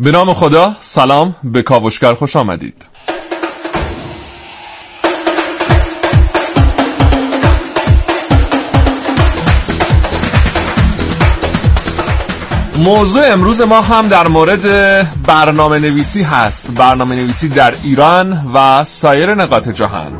به نام خدا سلام به کاوشگر خوش آمدید. موضوع امروز ما هم در مورد برنامه نویسی هست. برنامه نویسی در ایران و سایر نقاط جهان.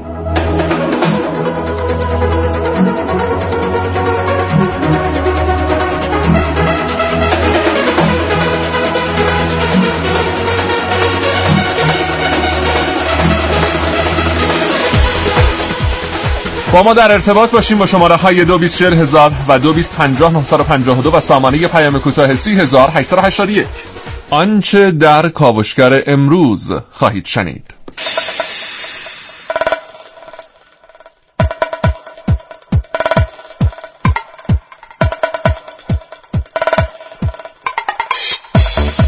با ما در ارتباط باشیم با شماره های دو بیست هزار و دو بیست پنجاه دو و سامانه پیام کوتاه سی هزار یک. آنچه در کاوشگر امروز خواهید شنید.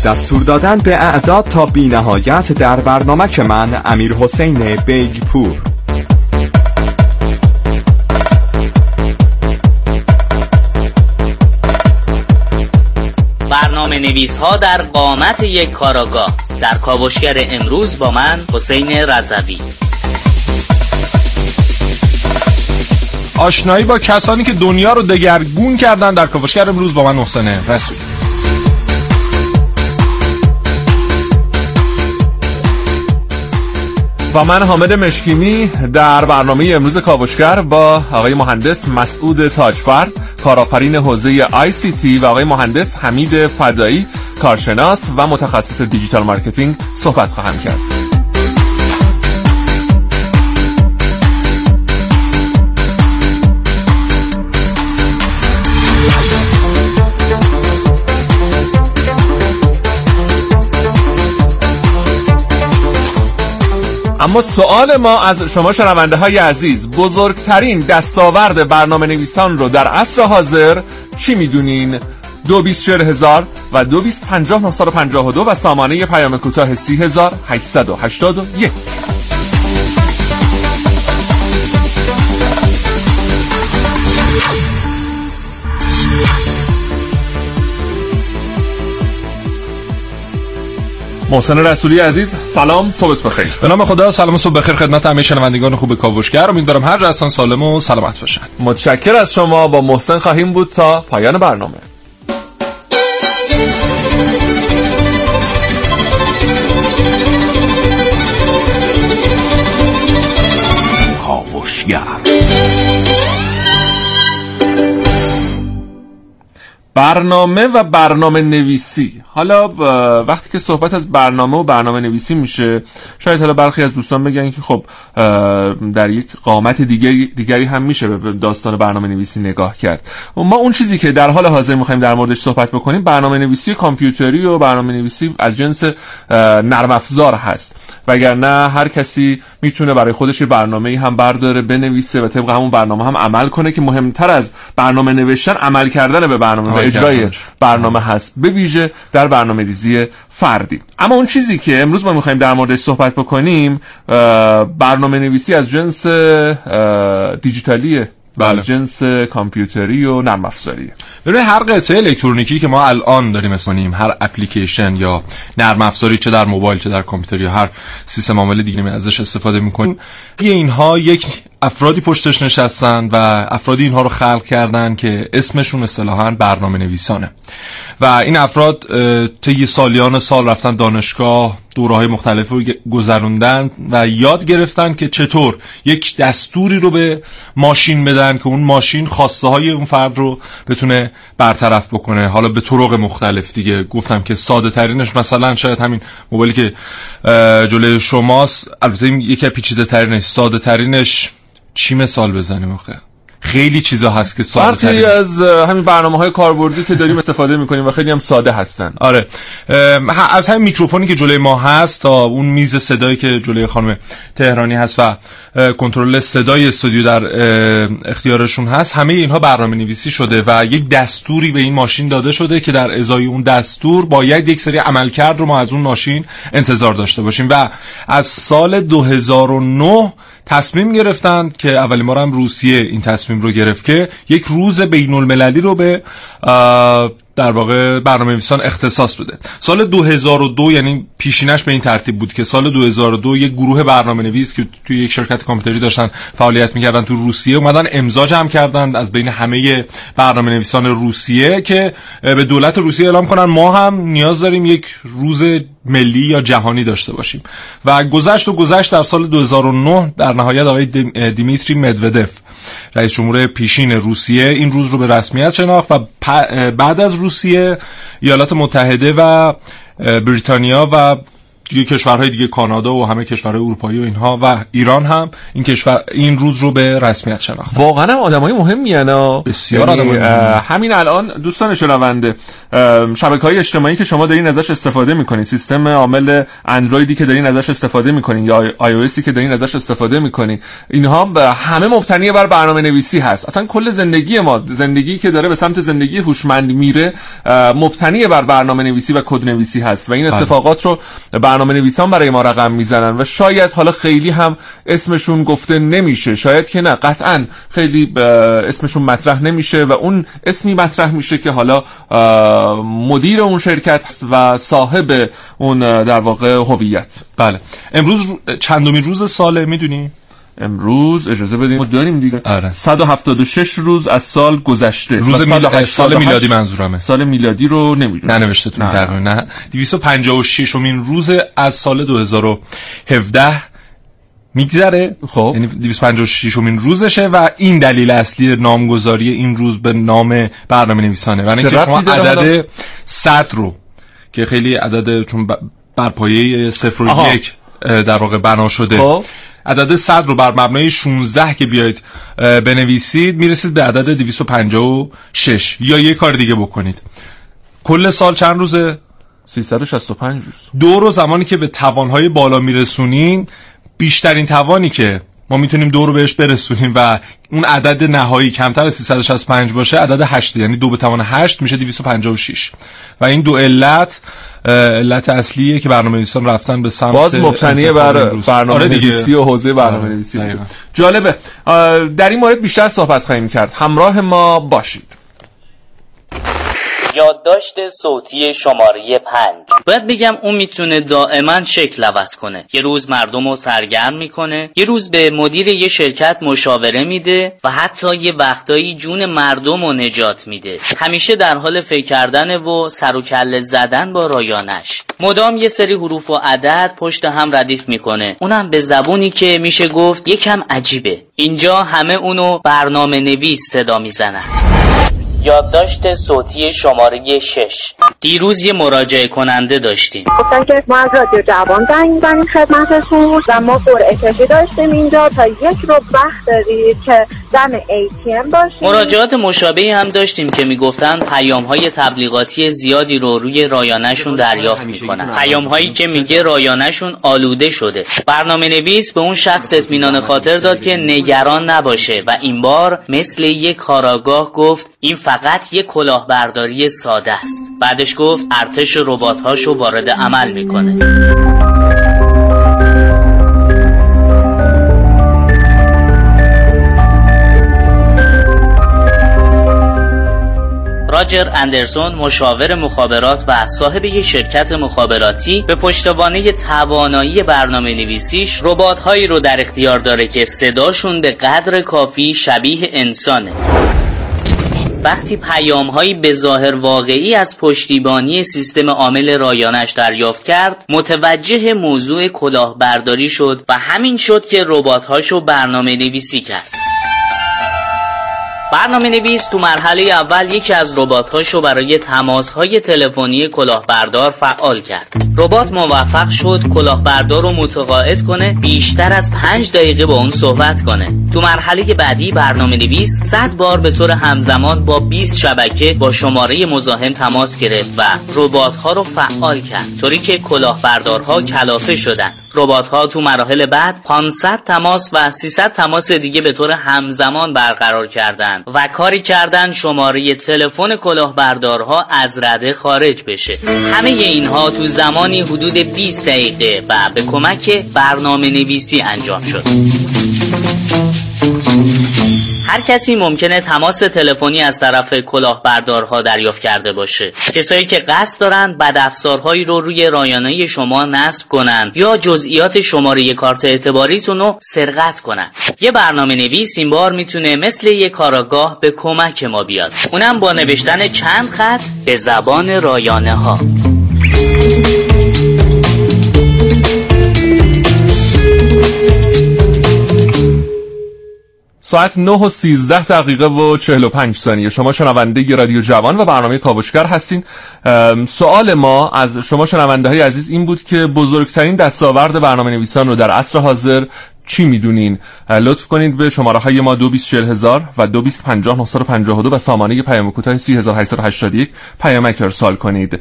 دستور دادن به اعداد تا بینهایت در برنامه که من امیر حسین بیگپور. برنامه نویس ها در قامت یک کاراگاه. در کاوشگر امروز با من حسین رضوی. آشنایی با کسانی که دنیا رو دگرگون کردن در کاوشگر امروز با من حسین رسولی و من حامد مشکینی در برنامه امروز کاوشگر با آقای مهندس مسعود تاجفرد کارآفرین حوزه IT و آقای مهندس حمید فدایی کارشناس و متخصص digital marketing صحبت خواهم کرد. اما سوال ما از شما شنونده های عزیز بزرگترین دستاورد برنامه نویسان رو در عصر حاضر چی می‌دونین؟ دو بیست هزار و دو بیست پنجاه و سامانه پیام کوتاه سی هزار هشتصد و هشتاد و یک محسن رسولی عزیز سلام صبح بخیر. به نام خدا سلام صبح بخیر خدمت همه شنوندگان خوب کاوشگر. امیدوارم هر جا سالم و سلامت باشن. متشکر از شما با محسن خواهیم بود تا پایان برنامه. کاوشگر. برنامه و برنامه نویسی. حالا وقتی که صحبت از برنامه و برنامه نویسی میشه شاید حالا برخی از دوستان بگن که خب در یک قامت دیگری, دیگری هم میشه به داستان برنامه نویسی نگاه کرد. ما اون چیزی که در حال حاضر می‌خوایم در موردش صحبت بکنیم برنامه نویسی کامپیوتری و برنامه نویسی از جنس نرم افزار هست. وگرنه هر کسی می‌تونه برای خودش یه برنامه هم برداره بنویسه و طبق همون برنامه هم عمل کنه که مهمتر از برنامه نوشتن عمل کردن به برنامه اجرای برنامه هست. به ویژه در برنامه ریزی فردی. اما اون چیزی که امروز ما می‌خوایم در موردش صحبت بکنیم برنامه نویسی از جنس دیجیتالیه بله. جنس کامپیوتری و نرم افزاری ببینید هر قطعه الکترونیکی که ما الان داریم اسمانیم هر اپلیکیشن یا نرم افزاری چه در موبایل چه در کامپیوتر یا هر سیستم عامل دیگه ازش استفاده می‌کنیم اینها یک افرادی پشتش نشستن و افرادی اینها رو خلق کردن که اسمشون اصطلاحا برنامه نویسانه و این افراد طی سالیان سال رفتن دانشگاه دوره های مختلف رو گذروندن و یاد گرفتن که چطور یک دستوری رو به ماشین بدن که اون ماشین خواسته های اون فرد رو بتونه برطرف بکنه. حالا به طرق مختلف دیگه. گفتم که ساده ترینش مثلا شاید همین موبایلی که جلوی شماست. البته یکی پیچیده ترینش ساده ترینش چی مثال بزنیم آخه؟ خیلی چیزا هست که ساده از همین برنامه های کاربردی که داریم استفاده می‌کنیم و خیلی هم ساده هستن. آره. از همین میکروفونی که جلوی ما هست تا اون میز صدایی که جلوی خانم تهرانی هست و کنترل صدای استودیو در اختیارشون هست همه اینها برنامه نویسی شده و یک دستوری به این ماشین داده شده که در ازای اون دستور باید یک سری عملکرد رو ما از اون ماشین انتظار داشته باشیم. و از سال 2009 تصمیم گرفتند که اولین بار هم روسیه این تصمیم رو گرفت که یک روز بین المللی رو به در واقع برنامه اختصاص بده. سال 2002 یعنی پیشینش به این ترتیب بود که سال 2002 یک گروه برنامه نویس که توی یک شرکت کامپیوتری داشتن فعالیت می‌کردن تو روسیه اومدن امضا جمع کردن از بین همه برنامه نویسان روسیه که به دولت روسیه اعلام کنن ما هم نیاز داریم یک روز ملی یا جهانی داشته باشیم. و گذشت و گذشت در سال 2009 در نهایت آقای دیمیتری مدودف رئیس جمهور پیشین روسیه این روز رو به رسمیت شناخت و بعد از روسیه ایالات متحده و بریتانیا و دیگه کشورهای دیگه کانادا و همه کشورهای اروپایی و اینها و ایران هم این کشور این روز رو به رسمیت شناخت. واقعا هم آدمای مهمی انا بسیار یعنی همین الان دوستان شنونده شبکه های اجتماعی که شما دارین ازش استفاده می‌کنین سیستم عامل اندرویدی که دارین ازش استفاده می‌کنین یا آی او که دارین ازش استفاده می‌کنین اینها همه مبتنی بر برنامه نویسی هست. اصلا کل زندگی ما زندگی که داره به سمت زندگی هوشمند میره مبتنی بر برنامه نویسی و کد نویسی هست و این بله. اتفاقات رو برنامه نویسان برای ما رقم می‌زنن و شاید حالا خیلی هم اسمشون گفته نمیشه. شاید که نه قطعا خیلی اسمشون مطرح نمیشه و اون اسمی مطرح میشه که حالا مدیر اون شرکت و صاحب اون در واقع هویت. بله. امروز چندمین روز ساله می‌دونی؟ امروز اجازه بدیم ما داریم دیگه. آره. 176 روز از سال گذشته. روز میلادی سال میلادی منظورمه. سال میلادی رو نمی‌دونم. نه. نوشته تو تقریبا نه 256 امین روز از سال 2017 میگذره. خب. یعنی 256 امین روزشه و این دلیل اصلی نامگذاری این روز به نام برنامه نویسانه و اینکه شما عدد 100 رو که خیلی عدد چون بر پایه 0 و 1 در واقع بنا شده. خب. عدد 100 رو بر مبنای 16 که بیاید بنویسید می‌رسید به عدد 256 یا یه کار دیگه بکنید. کل سال چند روزه؟ 365 روز. دو رو زمانی که به توانهای بالا میرسونین بیشترین توانی که ما می‌تونیم دو رو بهش برسونیم و اون عدد نهایی کمتر از 365 باشه عدد 8 یعنی دو به توان 8 میشه 256 و این دو علت علت اصلیه که برنامه نویسان رفتن به سمت باز مبتنیه بر برنامه آره نویسی و حوزه برنامه آره، نویسی جالبه. در این مورد بیشتر صحبت خواهیم کرد. همراه ما باشید. یادداشت صوتی شماره پنج. باید بگم اون می‌تونه دائما شکل عوض کنه. یه روز مردم رو سرگرم می‌کنه یه روز به مدیر یه شرکت مشاوره میده و حتی یه وقتایی جون مردم رو نجات میده. همیشه در حال فکر کردن و سر و کله زدن با رایانش. مدام یه سری حروف و عدد پشت هم ردیف می‌کنه. اونم به زبونی که میشه گفت یکم عجیبه. اینجا همه اونو برنامه نویس صدا می‌زنن. یادداشت صوتی شماره 6 دیروز یه مراجعه کننده داشتیم. گفتن که ما از رادیو جوان زنگ می‌زنیم خدمتتون و ما قرعه کشی داشتیم اینجا. تا یک رو وقت دارید که دم ATM باشیم مراجعات مشابهی هم داشتیم که می‌گفتن پیام های تبلیغاتی زیادی رو روی رایانهشون دریافت می‌کنن. پیام هایی که میگه رایانهشون آلوده شده. برنامه نویس به اون شخص اطمینان خاطر داد که نگران نباشه و این بار مثل یک کاراگاه گفت این فقط یک کلاهبرداری ساده است. بعدش گفت ارتش ربات هاشو وارد عمل می‌کنه. راجر اندرسون مشاور مخابرات و صاحب یک شرکت مخابراتی به پشتوانه توانایی برنامه نویسیش ربات رو در اختیار داره که صداشون به قدر کافی شبیه انسانه. وقتی پیام هایی به ظاهر واقعی از پشتیبانی سیستم عامل رایانش دریافت کرد متوجه موضوع کلاهبرداری شد و همین شد که ربات هاشو برنامه نویسی کرد. برنامه نویس تو مرحله اول یکی از ربات برای تماس های تلفنی کلاهبردار فعال کرد. ربات موفق شد کلاهبردار رو متقاعد کنه بیشتر از پنج دقیقه با اون صحبت کنه. تو مرحله بعدی برنامه نویس صد بار به طور همزمان با 20 شبکه با شماره مزاحم تماس گرفت و ربات ها رو فعال کرد. طوری که کلاهبردارها کلافه شدند ربات ها تو مراحل بعد 500 تماس و 300 تماس دیگه به طور همزمان برقرار کردند و کاری کردن شماره تلفن کلاهبردارها از رده خارج بشه. همه اینها تو زمانی حدود 20 دقیقه و به کمک برنامه نویسی انجام شد. هر کسی ممکنه تماس تلفنی از طرف کلاهبردارها دریافت کرده باشه. کسایی که قصد دارن بد افزارهایی رو روی رایانه شما نصب کنن یا جزئیات شماره کارت اعتباریتون رو سرقت کنن. یه برنامه نویس این بار می‌تونه مثل یه کاراگاه به کمک ما بیاد. اونم با نوشتن چند خط به زبان رایانه ها ساعت 9 و 13 دقیقه و 45 ثانیه. شما شنونده رادیو جوان و برنامه کاوشگر هستین. سوال ما از شما شنونده های عزیز این بود که بزرگترین دستاورد برنامه نویسان رو در عصر حاضر چی می‌دونین؟ لطف کنید به شماره های ما دو هزار و دو و سامانه پیام کوتاه 3881 پیامک ارسال کنید.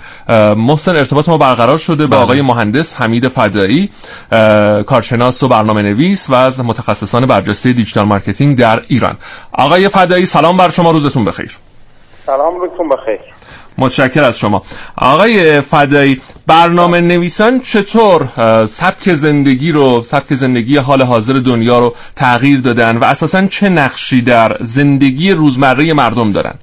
محسن ارتباط ما برقرار شده با بله. آقای مهندس حمید فدایی کارشناس و برنامه نویس و از متخصصان برجسته digital marketing در ایران. آقای فدایی سلام بر شما روزتون بخیر. سلام روزتون بخیر. متشکر از شما. آقای فدایی برنامه نویسان چطور سبک زندگی رو سبک زندگی حال حاضر دنیا رو تغییر دادن و اساسا چه نقشی در زندگی روزمره مردم دارن؟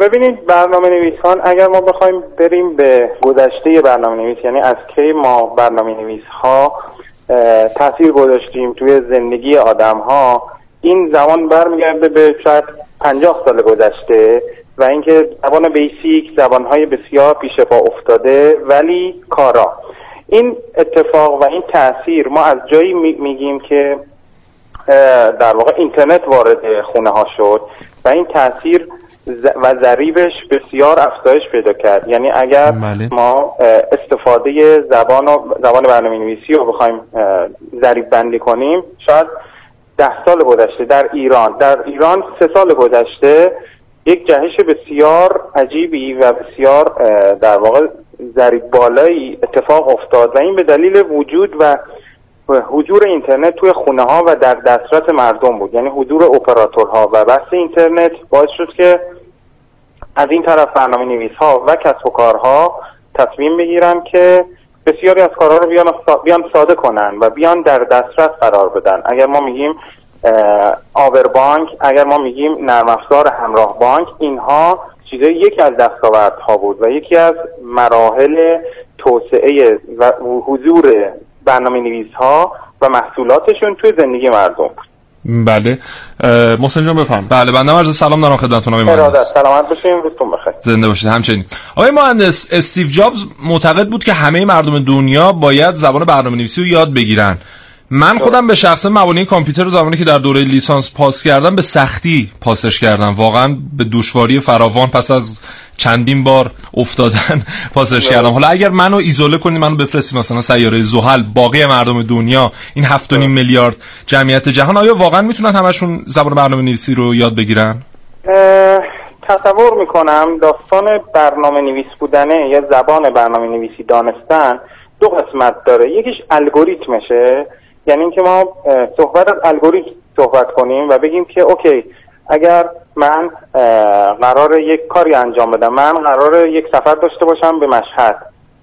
ببینید برنامه نویسان اگر ما بخوایم بریم به گذشته برنامه نویس یعنی از کی ما برنامه نویس ها تاثیر گذاشتیم توی زندگی آدم ها این زمان برمیگرده به شاید پنجاه سال گذشته. و اینکه زبان بیسیک زبانهای بسیار پیش پا افتاده ولی کارا. این اتفاق و این تاثیر ما از جایی میگیم که در واقع اینترنت وارد خونه ها شد و این تاثیر و ضریبش بسیار افزایش پیدا کرد. یعنی اگر بله. ما استفاده زبان و زبان برنامه نویسی رو بخوایم ضریب بندی کنیم شاید ده سال گذشته در ایران. در ایران سه سال گذشته یک جهش بسیار عجیبی و بسیار در واقع ضریب بالایی اتفاق افتاد و این به دلیل وجود و حضور اینترنت توی خونه ها و در دسترس مردم بود. یعنی حضور اپراتورها و بحث اینترنت باعث شد که از این طرف برنامه نویس ها و کسب و کارها تصمیم بگیرن که بسیاری از کارها رو بیان ساده کنن و بیان در دسترس قرار بدن. اگر ما میگیم آور بانک اگر ما میگیم نرم افزار همراه بانک اینها چیزای یکی از دستاوردها بود و یکی از مراحل توسعه و حضور برنامه نویس ها و محصولاتشون توی زندگی مردم بله. محسن جان بفهم بله بنده عرض سلام دارم خدمتتون آقای مهندس. سلامت باشین روزتون بخیر. زنده باشید همچنین. آقای مهندس استیو جابز معتقد بود که همه مردم دنیا باید زبان برنامه نویسی رو یاد بگیرن. من خودم به شخص مبانی کامپیوتر رو زمانی که در دوره لیسانس پاس کردم به سختی پاسش کردم. واقعا به دشواری فراوان پس از چندین بار افتادن پاسش کردم. حالا اگر منو ایزوله کنی منو بفرستی مثلا سیاره زحل باقی مردم دنیا این هفت میلیارد جمعیت جهان آیا واقعا می‌تونن همشون زبان برنامه نویسی رو یاد بگیرن؟ تصور می‌کنم داستان برنامه نویس بودنه یا زبان برنامه نویسی دانستن دو قسمت داره. یکیش الگوریتمشه. یعنی اینکه ما صحبت از الگوریتم صحبت کنیم و بگیم که اوکی اگر من قرار یک کاری انجام بدم من قرار یک سفر داشته باشم به مشهد.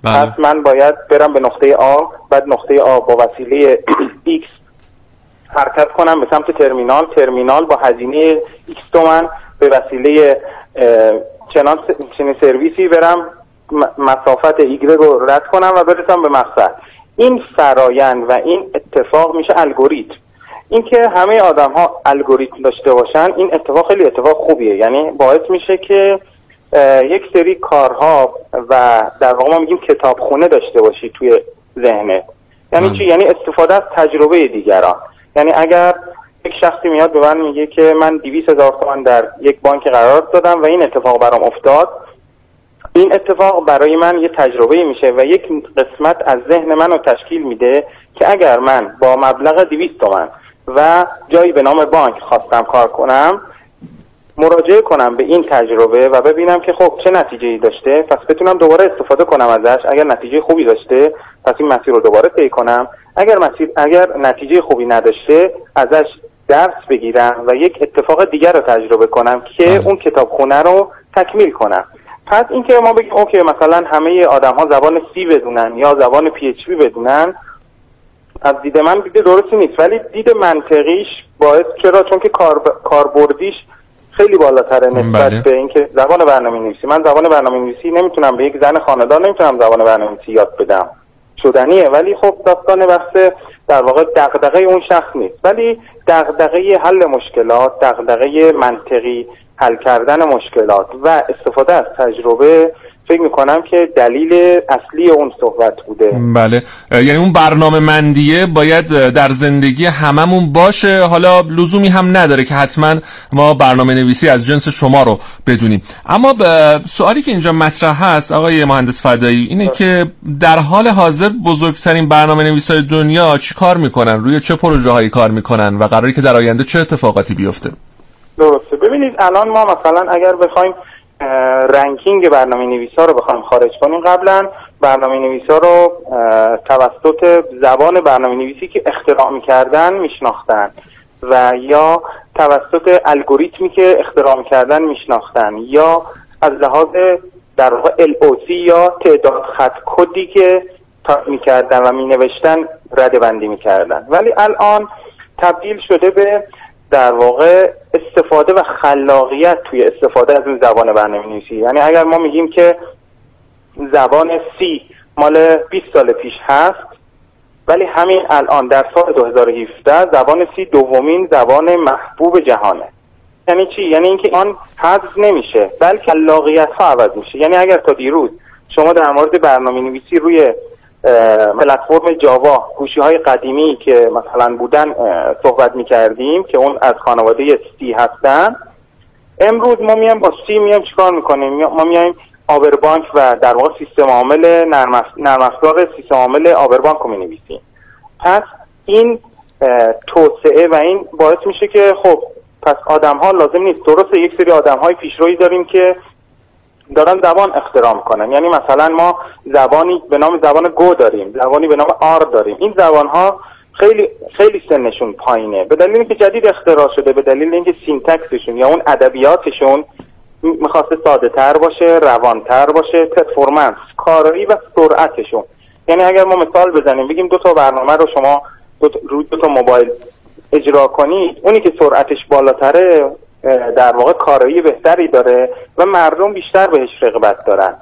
بله. پس من باید برم به نقطه آ بعد نقطه آ با وسیله X حرکت کنم به سمت ترمینال. ترمینال با هزینه X تومن به وسیله چنان سرویسی برم مسافت ایگرگ رو رد کنم و برسم به مقصد. این فرایند و این اتفاق میشه الگوریتم. اینکه همه آدم ها الگوریتم داشته باشن این اتفاق خیلی اتفاق خوبیه. یعنی باعث میشه که یک سری کارها و در واقع ما میگیم کتابخونه داشته باشی توی ذهنت. یعنی چی؟ یعنی استفاده از تجربه دیگران. یعنی اگر یک شخصی میاد به من میگه که من 200 هزار تومان در یک بانک قرار دادم و این اتفاق برام افتاد این اتفاق برای من یه تجربه میشه و یک قسمت از ذهن منو تشکیل میده که اگر من با مبلغ 200 تومن و جایی به نام بانک خواستم کار کنم مراجعه کنم به این تجربه و ببینم که خب چه نتیجه ای داشته پس بتونم دوباره استفاده کنم ازش. اگر نتیجه خوبی داشته پس این مسیر رو دوباره طی کنم. اگر مسیر اگر نتیجه خوبی نداشته ازش درس بگیرم و یک اتفاق دیگر رو تجربه کنم که بله. اون کتابخونه رو تکمیل کنم. پس اینکه ما بگیم okay مثلا همه آدم ها زبان C بدونن یا زبان PHP بدونن از دید من دید درستی نیست. ولی دید منطقیش باعث چرا؟ چون که کار کاربردیش خیلی بالاتره نسبت بله. به اینکه زبان برنامه نویسی من زبان برنامه نویسی نمی‌تونم به یک زن خاندار نمی‌تونم زبان برنامه نویسی یاد بدم. شدنیه. ولی خب داستان بحث در واقع دغدغه اون شخص نیست. ولی دغدغه حل مشکلات دغدغه منطقی حل کردن مشکلات و استفاده از تجربه فکر می‌کنم که دلیل اصلی اون صحبت بوده. بله. یعنی اون برنامه مندیه باید در زندگی هممون باشه. حالا لزومی هم نداره که حتما ما برنامه نویسی از جنس شما رو بدونیم. اما سوالی که اینجا مطرح هست آقای مهندس فدایی اینه که در حال حاضر بزرگترین برنامه نویسای دنیا چی کار می‌کنن؟ روی چه پروژه هایی کار می‌کنن؟ و قراری که در آینده چه اتفاقاتی بیفته؟ درسته. ببینید الان ما مثلا اگر بخوایم رنکینگ برنامه نویس ها رو بخوایم خارج کنیم قبلا برنامه نویس ها رو توسط زبان برنامه نویسی که اختراع می‌کردن میشناختن و یا توسط الگوریتمی که اختراع می‌کردن میشناختن یا از لحاظ در واقع LOC یا تعداد خط کدی که تایپ می‌کردن و مینوشتن رده بندی می‌کردن. ولی الان تبدیل شده به در واقع استفاده و خلاقیت توی استفاده از این زبان برنامه نویسی یعنی اگر ما میگیم که زبان سی مال 20 سال پیش هست ولی همین الان در سال 2017 زبان سی دومین زبان محبوب جهانه. یعنی چی؟ یعنی اینکه آن حذف نمیشه بلکه خلاقیت ها عوض میشه. یعنی اگر تا دیروز شما در مورد برنامه نویسی روی پلتفرم جاوا گوشی های قدیمی که مثلا بودن صحبت می‌کردیم که اون از خانواده سی هستن. امروز ما میایم با C میایم چیکار می‌کنیم؟ ما میایم عابربانک و در واقع سیستم عامل نرم اف- نرم افزار سیستم عامل عابربانک رو می‌نویسیم. پس این توسعه و این باعث میشه که خب پس آدم ها لازم نیست. درسته یک سری آدم های پیشروی داریم که دارن زبان اختراع می‌کنن. یعنی مثلا ما زبانی به نام زبان Go داریم زبانی به نام R داریم. این زبان ها خیلی خیلی سنشون پایینه. به دلیل اینکه جدید اختراع شده به دلیل اینکه syntax شون یا اون ادبیاتشون می‌خواسته ساده تر باشه روانتر باشه پرفورمنس کارایی و سرعتشون. یعنی اگر ما مثال بزنیم بگیم دو تا برنامه رو شما دو روی دو تا موبایل اجرا کنید اونی که سرعتش بالاتره در واقع کارایی بهتری داره و مردم بیشتر بهش رغبت دارن.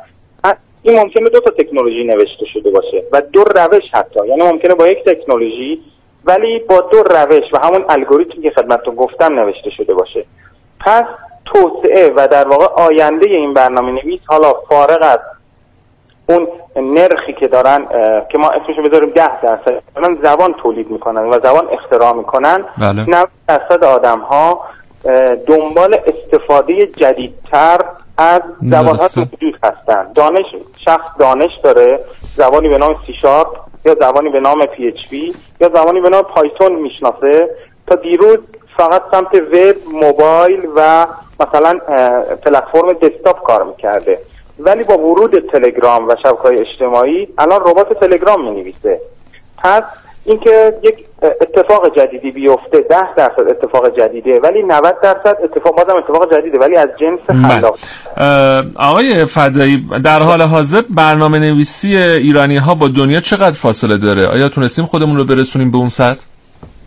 این ممکنه دو تا تکنولوژی نوشته شده باشه و دو روش حتی. یعنی ممکنه با یک تکنولوژی ولی با دو روش و همون الگوریتمی که خدمتتون گفتم نوشته شده باشه. پس توسعه و در واقع آینده این برنامه نویس حالا فارغ از اون نرخی که دارن که ما اسمشو بذاریم ده درصد دارن زبان تولید می‌کنن و زبان اختراع می‌کنن. بله. 90 درصد آدم ها دنبال استفاده جدیدتر از زبان ها. وجود هستن. دانش شخص دانش داره. زبانی به نام سی شارپ یا زبانی به نام PHP یا زبانی به نام Python می‌شناسه. تا دیروز فقط سمت وب موبایل و مثلا پلتفرم دسکتاپ کار می‌کرده. ولی با ورود تلگرام و شبکه های اجتماعی الان ربات تلگرام می نویسه پس اینکه یک اتفاق جدیدی بیفته ده درصد اتفاق جدیده ولی 90 درصد اتفاق بازم اتفاق جدیده ولی از جنس بله. خلاق. آقای فدایی در حال حاضر برنامه نویسی ایرانی ها با دنیا چقدر فاصله داره؟ آیا تونستیم خودمون رو برسونیم به اون سطح؟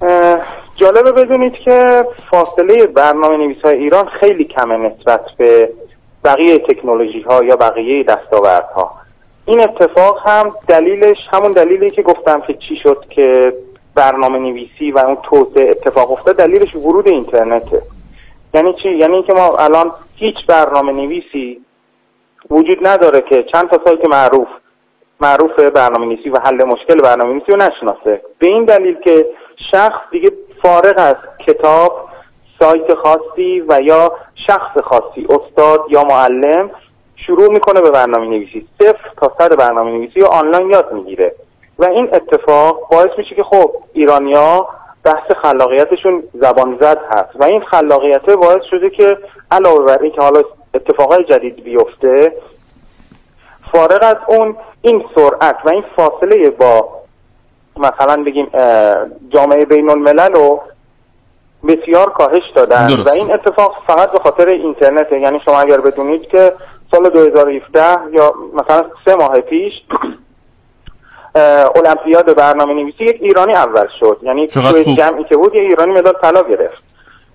اه، جالبه بدونید که فاصله برنامه نویس های ایران خیلی کمه نسبت به بقیه تکنولوژی ها یا بقیه دستاورد ها این اتفاق هم دلیلش همون دلیلی که گفتم که چی شد که برنامه نویسی و اون توسعه اتفاق افتاد دلیلش ورود اینترنته یعنی چی؟ یعنی اینکه ما الان هیچ برنامه نویسی وجود نداره که چند تا سایت معروف معروف برنامه نویسی و حل مشکل برنامه نویسی رو نشناسه. به این دلیل که شخص دیگه فارغ از کتاب سایت خاصی و یا شخص خاصی استاد یا معلم شروع می‌کنه به برنامه نویسی صفر تا صد برنامه نویسی رو آنلاین یاد می‌گیره. و این اتفاق باعث میشه که خب ایرانیا بحث خلاقیتشون زبان زد هست. و این خلاقیت باعث شده که علاوه بر اینکه حالا اتفاقای جدید بیفته فارغ از اون این سرعت و این فاصله با مثلا بگیم جامعه بین الملل رو بسیار کاهش دادن. درست. و این اتفاق فقط به خاطر اینترنت یعنی شما اگر بدونید که سال 2017 یا مثلا سه ماه پیش المپیاد برنامه نویسی یک ایرانی اول شد. یعنی توی جمعی که بود یه ایرانی مدال طلا گرفت.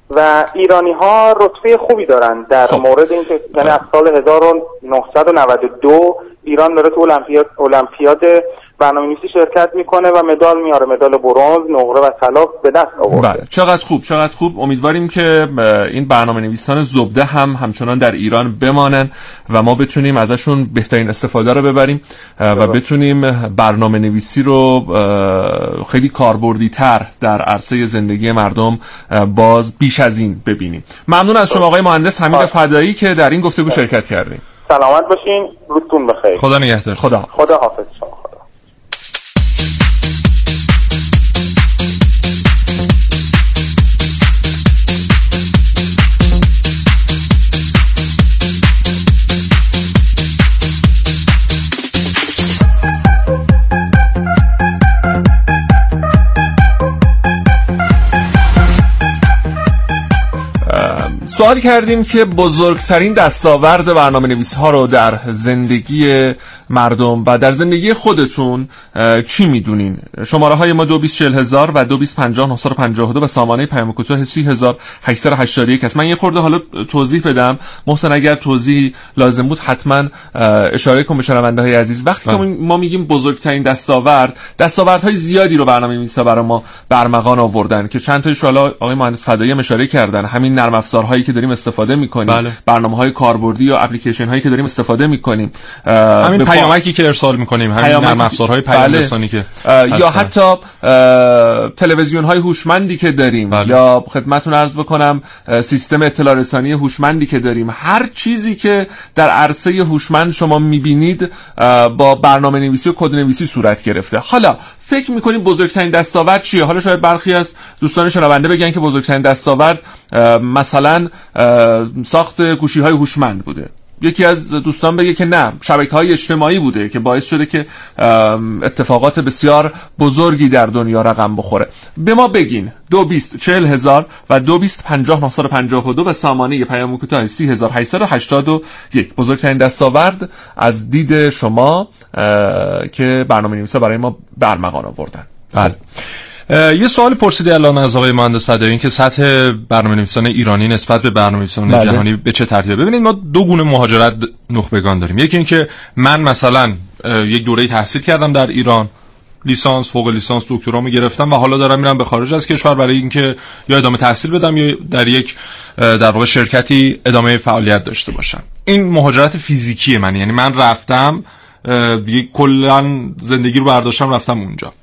و ایرانی ها رتبه خوبی دارن در خب. مورد اینکه یعنی از سال 1992 ایران داره تو المپیاد المپیاد برنامه نویسی شرکت می‌کنه و مدال میاره مدال برنز نقره و طلا به دست آورده. بله. چقدر خوب چقدر خوب. امیدواریم که این برنامه نویسان زبده هم همچنان در ایران بمانن و ما بتونیم ازشون بهترین استفاده رو ببریم و بتونیم برنامه نویسی رو خیلی کاربردی تر در عرصه زندگی مردم باز بیش از این ببینیم. ممنون از شما آقای مهندس. حمید فدایی که در این گفتگو شرکت کردیم. سلامت باشین. روزتون بخیر. خدا نگهدار. خدا خدا حافظ. شما سوال کردیم که بزرگترین دستاورد برنامه نویس ها رو در زندگی مردم و در زندگی خودتون چی می‌دونین؟ شماره های ما دو هزار و دو و سامانه پیام کوتاه سی هزار هست. من یه خورده حالا توضیح بدم. محسن اگر توضیح لازم بود حتما اشاره کن به شنونده های عزیز. وقتی که بله. ما میگیم بزرگترین دستاورد دستاورد های زیادی رو برنامه نویسا برای ما برمغان آوردن که چند تایش حالا آقای مهندس فدایی اشاره کردن. همین نرم افزارهایی که داریم استفاده می‌کنیم. بله. برنامه های کاربردی یا اپلیکیشن هایی که داریم استفاده می‌کنیم. همین پیامکی که ارسال می‌کنیم همین نرم افزارهای پیام بله. رسانی که یا حتی تلویزیون های هوشمندی که داریم بله. یا خدمتتون عرض بکنم سیستم اطلاع رسانی هوشمندی که داریم. هر چیزی که در عرصه هوشمند شما می‌بینید با برنامه نویسی و کد نویسی صورت گرفته. حالا فکر می‌کنید بزرگترین دستاورد چیه؟ حالا شاید برخی از دوستان شنونده بگن که بزرگترین دستاورد مثلا ساخت گوشی های هوشمند بوده. یکی از دوستان بگه که نه شبکه های اجتماعی بوده که باعث شده که اتفاقات بسیار بزرگی در دنیا رقم بخوره. به ما بگین دو بیست چهل هزار و دو بیست پنجاه نصار پنجاه و دو به سامانه پیام کوتاه سی هزار هشتصد و هشتاد و یک. بزرگترین دستاورد از دید شما که برنامه نویسا برای ما برمغان آوردن. بله. یه سوال پرسیده الان از آقای مهندس فدایی که سطح برنامه‌نویسان ایرانی نسبت به برنامه‌نویسان بله. جهانی به چه ترتیبه؟ ببینید ما دو گونه مهاجرت نخبگان داریم. یکی اینکه من مثلا یک دوره تحصیل کردم در ایران لیسانس فوق لیسانس دکترامو گرفتم و حالا دارم میرم به خارج از کشور برای اینکه یا ادامه تحصیل بدم یا در یک در واقع شرکتی ادامه فعالیت داشته باشم. این مهاجرت فیزیکی من. یعنی من رفتم کلا زندگی رو برداشتم رفتم اونجا.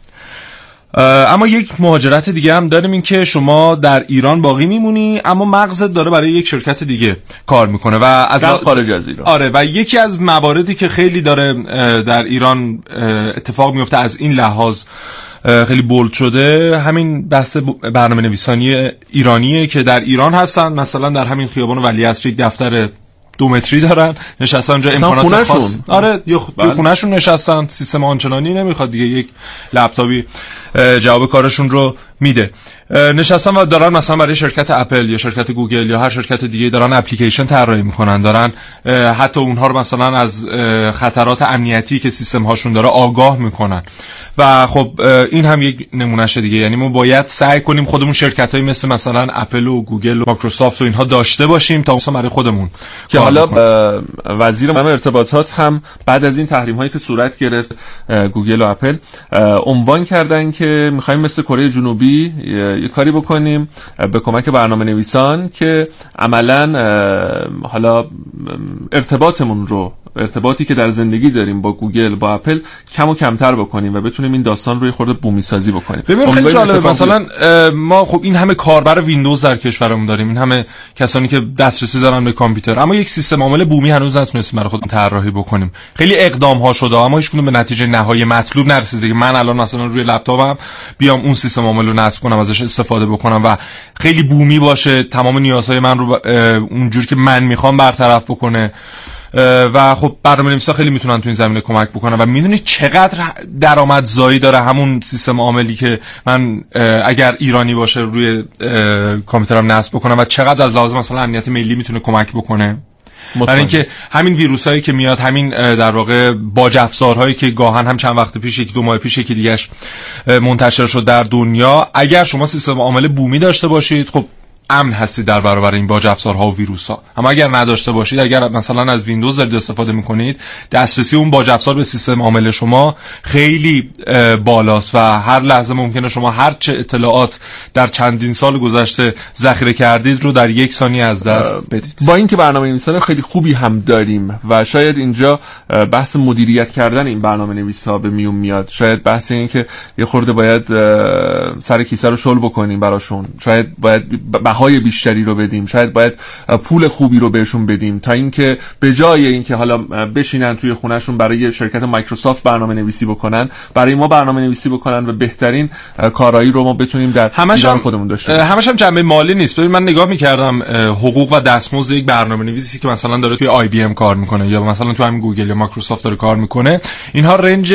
اما یک مهاجرت دیگه هم داریم این که شما در ایران باقی میمونی اما مغزت داره برای یک شرکت دیگه کار می‌کنه و از خارج از ایران. آره و یکی از مواردی که خیلی داره در ایران اتفاق میفته از این لحاظ خیلی بولد شده همین بحث برنامه نویسانی ایرانیه که در ایران هستن مثلا در همین خیابان ولی یک دفتر دو متری دارن نشستن اونجا امکانات خاص. آره یه بله. خونهشون نشستن سیستم آنچنانی نمی‌خواد دیگه یک لپتاپی. جواب کارشون رو میده. نشستن و دارن مثلا برای شرکت اپل یا شرکت گوگل یا هر شرکت دیگه دارن اپلیکیشن طراحی می‌کنن. دارن حتی اونها رو مثلا از خطرات امنیتی که سیستم هاشون داره آگاه می‌کنن. و خب این هم یک نمونهش دیگه. یعنی ما باید سعی کنیم خودمون شرکت های مثل مثلا اپل و گوگل و مایکروسافت و اینها داشته باشیم تا مثلا برای خودمون که حالا وزیر امور ارتباطات هم بعد از این تحریم هایی که صورت گرفت گوگل و اپل عنوان کردن که می‌خوایم مثل کره جنوبی یه کاری بکنیم به کمک برنامه نویسان که عملا حالا ارتباطمون رو ارتباطی که در زندگی داریم با گوگل با اپل کم و کمتر بکنیم و بتونیم این داستان روی خورده بومی سازی بکنیم. ببین خیلی جالبه. مثلا ما خب این همه کاربر ویندوز در کشورمون داریم. این همه کسانی که دسترسی دارن به کامپیوتر. اما یک سیستم عامل بومی هنوز نتونستیم برای خود طراحی بکنیم. خیلی اقدام ها شده. اما هیچ به نتیجه نهایی مطلوب نرسیده که من الان مثلا روی لپتاپم بیام اون سیستم عامل رو نصب کنم ازش استفاده بکنم و خیلی بومی باشه. تمام نیازهای من رو اونجوری که من می‌خوام برطرف بکنه. و خب برنامه نویسا خیلی می‌تونن تو این زمینه کمک بکنن. و می‌دونی چقدر درآمدزایی داره همون سیستم عاملی که من اگر ایرانی باشه روی کامپیوترم نصب بکنم و چقدر از لازم مثلا امنیت ملی می‌تونه کمک بکنه. برای اینکه همین ویروس هایی که میاد همین در واقع باج افزارهایی که گاهن هم چند وقت پیش یک دو ماه پیش یکی دیگهش منتشر شد در دنیا. اگر شما سیستم عامل بومی داشته باشید خب امن هستید در برابر این باج افزارها و ویروس ها اما اگر نداشته باشید اگر مثلا از ویندوز دارید استفاده می‌کنید دسترسی اون باج افزار به سیستم عامل شما خیلی بالاست و هر لحظه ممکنه شما هر چه اطلاعات در چندین سال گذشته ذخیره کردید رو در یک ثانیه از دست بدید. با اینکه برنامه نویسان خیلی خوبی هم داریم و شاید اینجا بحث مدیریت کردن این برنامه نویس ها به میون میاد. شاید بحث این که یه خورده باید سر کیسه رو شل بکنیم براشون. شاید باید بهای بیشتری رو بدیم. شاید باید پول خوبی رو بهشون بدیم تا اینکه به جای اینکه حالا بشینن توی خونهشون برای شرکت مایکروسافت برنامه نویسی بکنن برای ما برنامه نویسی بکنن و بهترین کارایی رو ما بتونیم در همش هم خودمون داشته همش هم جنبه مالی نیست. ببین من نگاه می‌کردم حقوق و دستمزد یک برنامه نویسی که مثلا داره توی IBM کار می‌کنه یا مثلا توی همین گوگل یا مایکروسافت داره کار می‌کنه اینها range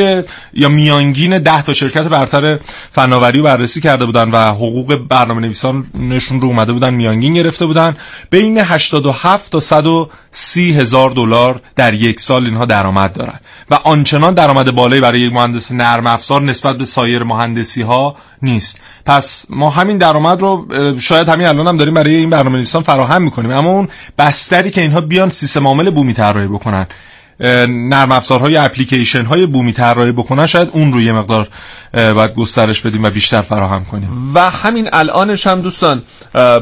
یا میانگین 10 تا شرکت برتر فناوری رو بررسی کرده بودن و حقوق برنامه نویسانشون رو اومده بودن میانگین گرفته بودن. بین 87 تا 130 هزار دلار در یک سال اینها درآمد دارن. و آنچنان درآمد بالایی برای یک مهندس نرم افزار نسبت به سایر مهندسی ها نیست. پس ما همین درآمد رو شاید همین الان هم داریم برای این برنامه نویسان فراهم می‌کنیم. اما اون بستری که اینها بیان سیستم عامل بومی طراحی بکنن. نرم افزارهای اپلیکیشن های بومی طراحی بکنن شاید اون رو یه مقدار باید گسترش بدیم و بیشتر فراهم کنیم. و همین الانش هم دوستان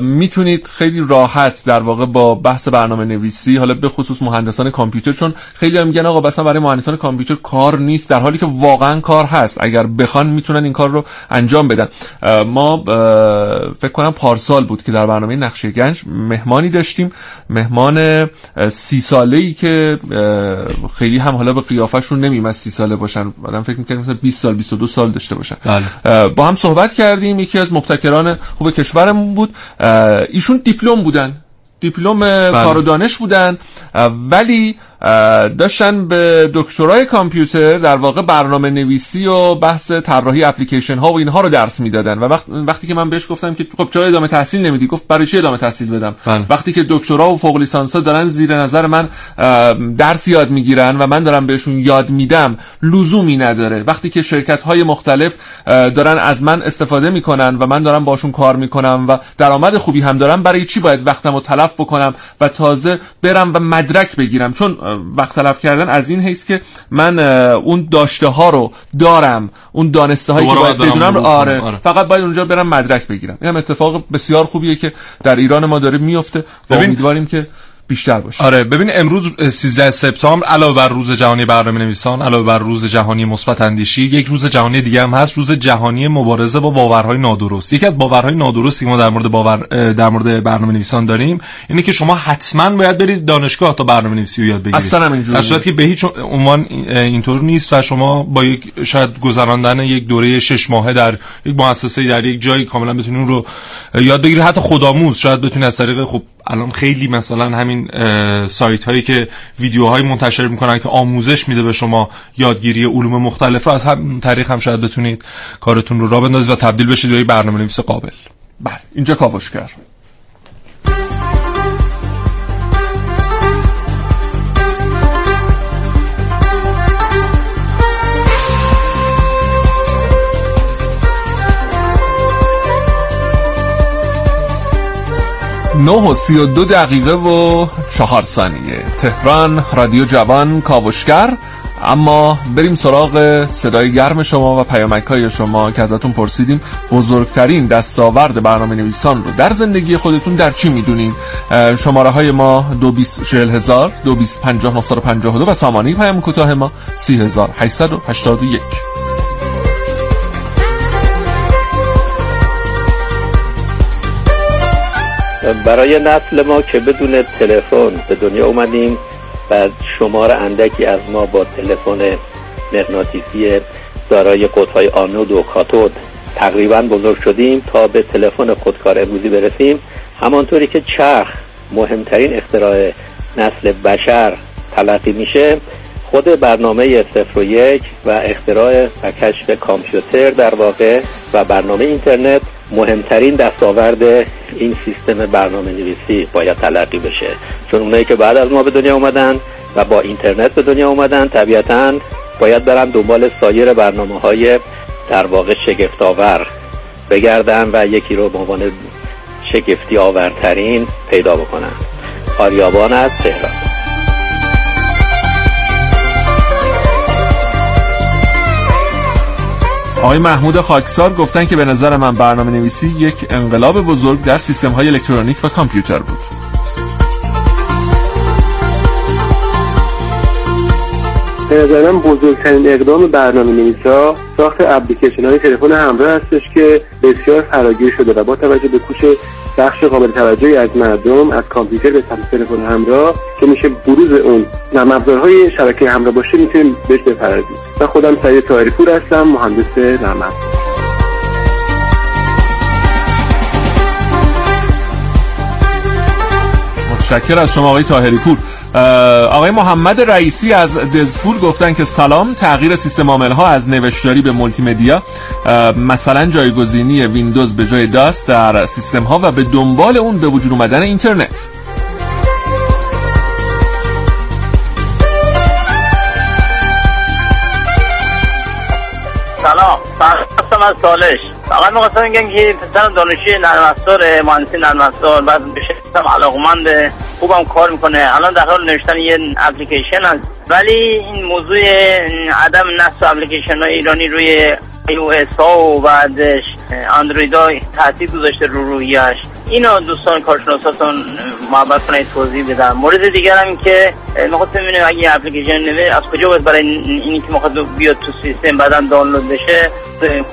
می‌تونید خیلی راحت در واقع با بحث برنامه نویسی حالا به خصوص مهندسان کامپیوتر چون خیلی هم میگن آقا مثلا برای مهندسان کامپیوتر کار نیست در حالی که واقعا کار هست. اگر بخوان می‌تونن این کار رو انجام بدن. ما فکر کنم پارسال بود که در برنامه نقشه گنج مهمانی داشتیم. مهمان سی ساله ای که خیلی هم حالا به قیافشون نمیمد سی ساله باشن. آدم فکر می‌کنیم مثلا 20 سال 22 سال داشته باشن. بله. با هم صحبت کردیم. یکی از مبتکران خوب کشورمون بود. ایشون دیپلم بودن. دیپلم بله. کار و دانش بودن ولی داشتن به دکترای کامپیوتر در واقع برنامه نویسی و بحث طراحی اپلیکیشن ها و اینها رو درس می‌دادن. و وقت وقتی که من بهش گفتم که خب چرا ادامه تحصیل نمیدی؟ گفت برای چی ادامه تحصیل بدم؟ بله. وقتی که دکترا و فوق لیسانس دارن زیر نظر من درس یاد می‌گیرن و من دارم بهشون یاد میدم لزومی نداره. وقتی که شرکت های مختلف دارن از من استفاده می‌کنن و من دارم باشون کار می‌کنم و درآمد خوبی هم دارم برای چی باید وقتم رو تلف بکنم و تازه برم و مدرک بگیرم؟ چون وقت تلف کردن از این حیث که من اون داشته ها رو دارم اون دانسته هایی که باید بدونم رو آره. آره. فقط باید اونجا برم مدرک بگیرم این هم اتفاق بسیار خوبیه که در ایران ما داره میفته و امیدواریم که بیشتر باشه. آره ببین امروز 13 سپتامبر علاوه بر روز جهانی برنامه نویسان علاوه بر روز جهانی مثبت اندیشی یک روز جهانی دیگه هم هست روز جهانی مبارزه با باورهای نادرست. یکی از باورهای نادرستی که ما در مورد باور در مورد برنامه نویسان داریم اینه که شما حتما باید برید دانشگاه تا برنامه نویسی رو یاد بگیرید. اصلا هم اینجوری در که به هیچ عنوان اینطور نیست و شما با یک شاید گذراندن یک دوره شش ماهه در یک مؤسسه در یک جایی کاملا بتونید رو یاد بگیرید. حتی خودآموز شاید بتونید از طریق خب الان خیلی مثلا همین سایت هایی که ویدیوهای منتشر می‌کنن که آموزش میده به شما یادگیری علوم مختلف از هم طریق هم شاید بتونید کارتون رو را بندازید و تبدیل بشید به برنامه نویس قابل. بله اینجا کاوشگر. 9 و 32 دقیقه و 4 ثانیه. تهران رادیو جوان کاوشگر. اما بریم سراغ صدای گرم شما و پیامک های شما که ازتون پرسیدیم. بزرگترین دستاورد برنامه نویسان رو در زندگی خودتون در چی می‌دونین؟ شماره های ما 224000 2250 و سامانی پیام کوتاه ما 30881 برای نسل ما که بدون تلفن به دنیا اومدیم و شمار اندکی از ما با تلفن مغناطیسی دارای قطبهای آنود و کاتود. تقریبا بزرگ شدیم تا به تلفن خودکار امروزی برسیم. همانطوری که چرخ مهمترین اختراع نسل بشر تلقی میشه خود برنامه صفر و یک و اختراع و کشف کامپیوتر در واقع و برنامه اینترنت مهمترین دستاورد این سیستم برنامه نویسی باید تلقی بشه. چون اونایی که بعد از ما به دنیا اومدن و با اینترنت به دنیا اومدن طبیعتا باید برن دنبال سایر برنامه های در واقع شگفتآور بگردن و یکی رو به عنوان شگفتی آورترین پیدا بکنن. آریابان از تهران. آقای محمود خاکسار گفتن که به نظر من برنامه نویسی یک انقلاب بزرگ در سیستم های الکترونیک و کامپیوتر بود. به نظر من بزرگترین اقدام برنامه نویسا ساخت اپلیکیشن های تلفن همراه هستش که بسیار فراگیر شده و با توجه به کوش بخش قابل توجهی از مردم از کامپیوتر به سمت تلفن همراه که میشه بروز اون نرم شبکه همراه باشه می‌تونیم بهش بپردازیم. من خودم سعید طاهری پور هستم مهندس نرم متشکر از شما آقای تاهری پور آقای محمد رئیسی از دزفول گفتن که سلام تغییر سیستم عامل ها از نوشتاری به مولتی مدیا مثلا جایگزینی ویندوز به جای DOS در سیستم ها و به دنبال اون به وجود اومدن اینترنت. سلام. از سالش فقط می‌خواستم بگم که پسر دانشجوی نرم افزار مهندسی نرم افزار بعد بشه علاقمند خوبم کار می‌کنه. الان در حال نوشتن یه اپلیکیشن هست. ولی این موضوع عدم نصب اپلیکیشن های ایرانی روی اس ها و بعدش اندروید ها تحصیل گذاشته رو رویش اینو دوستان کارشناساتون محبت کنید توضیح بدم. مورد دیگر هم که می‌خواست ببینیم اگه اپلیکیشن نوه از کجا باید برای اینی که می‌خواد بیاد تو سیستم بعدا دانلود بشه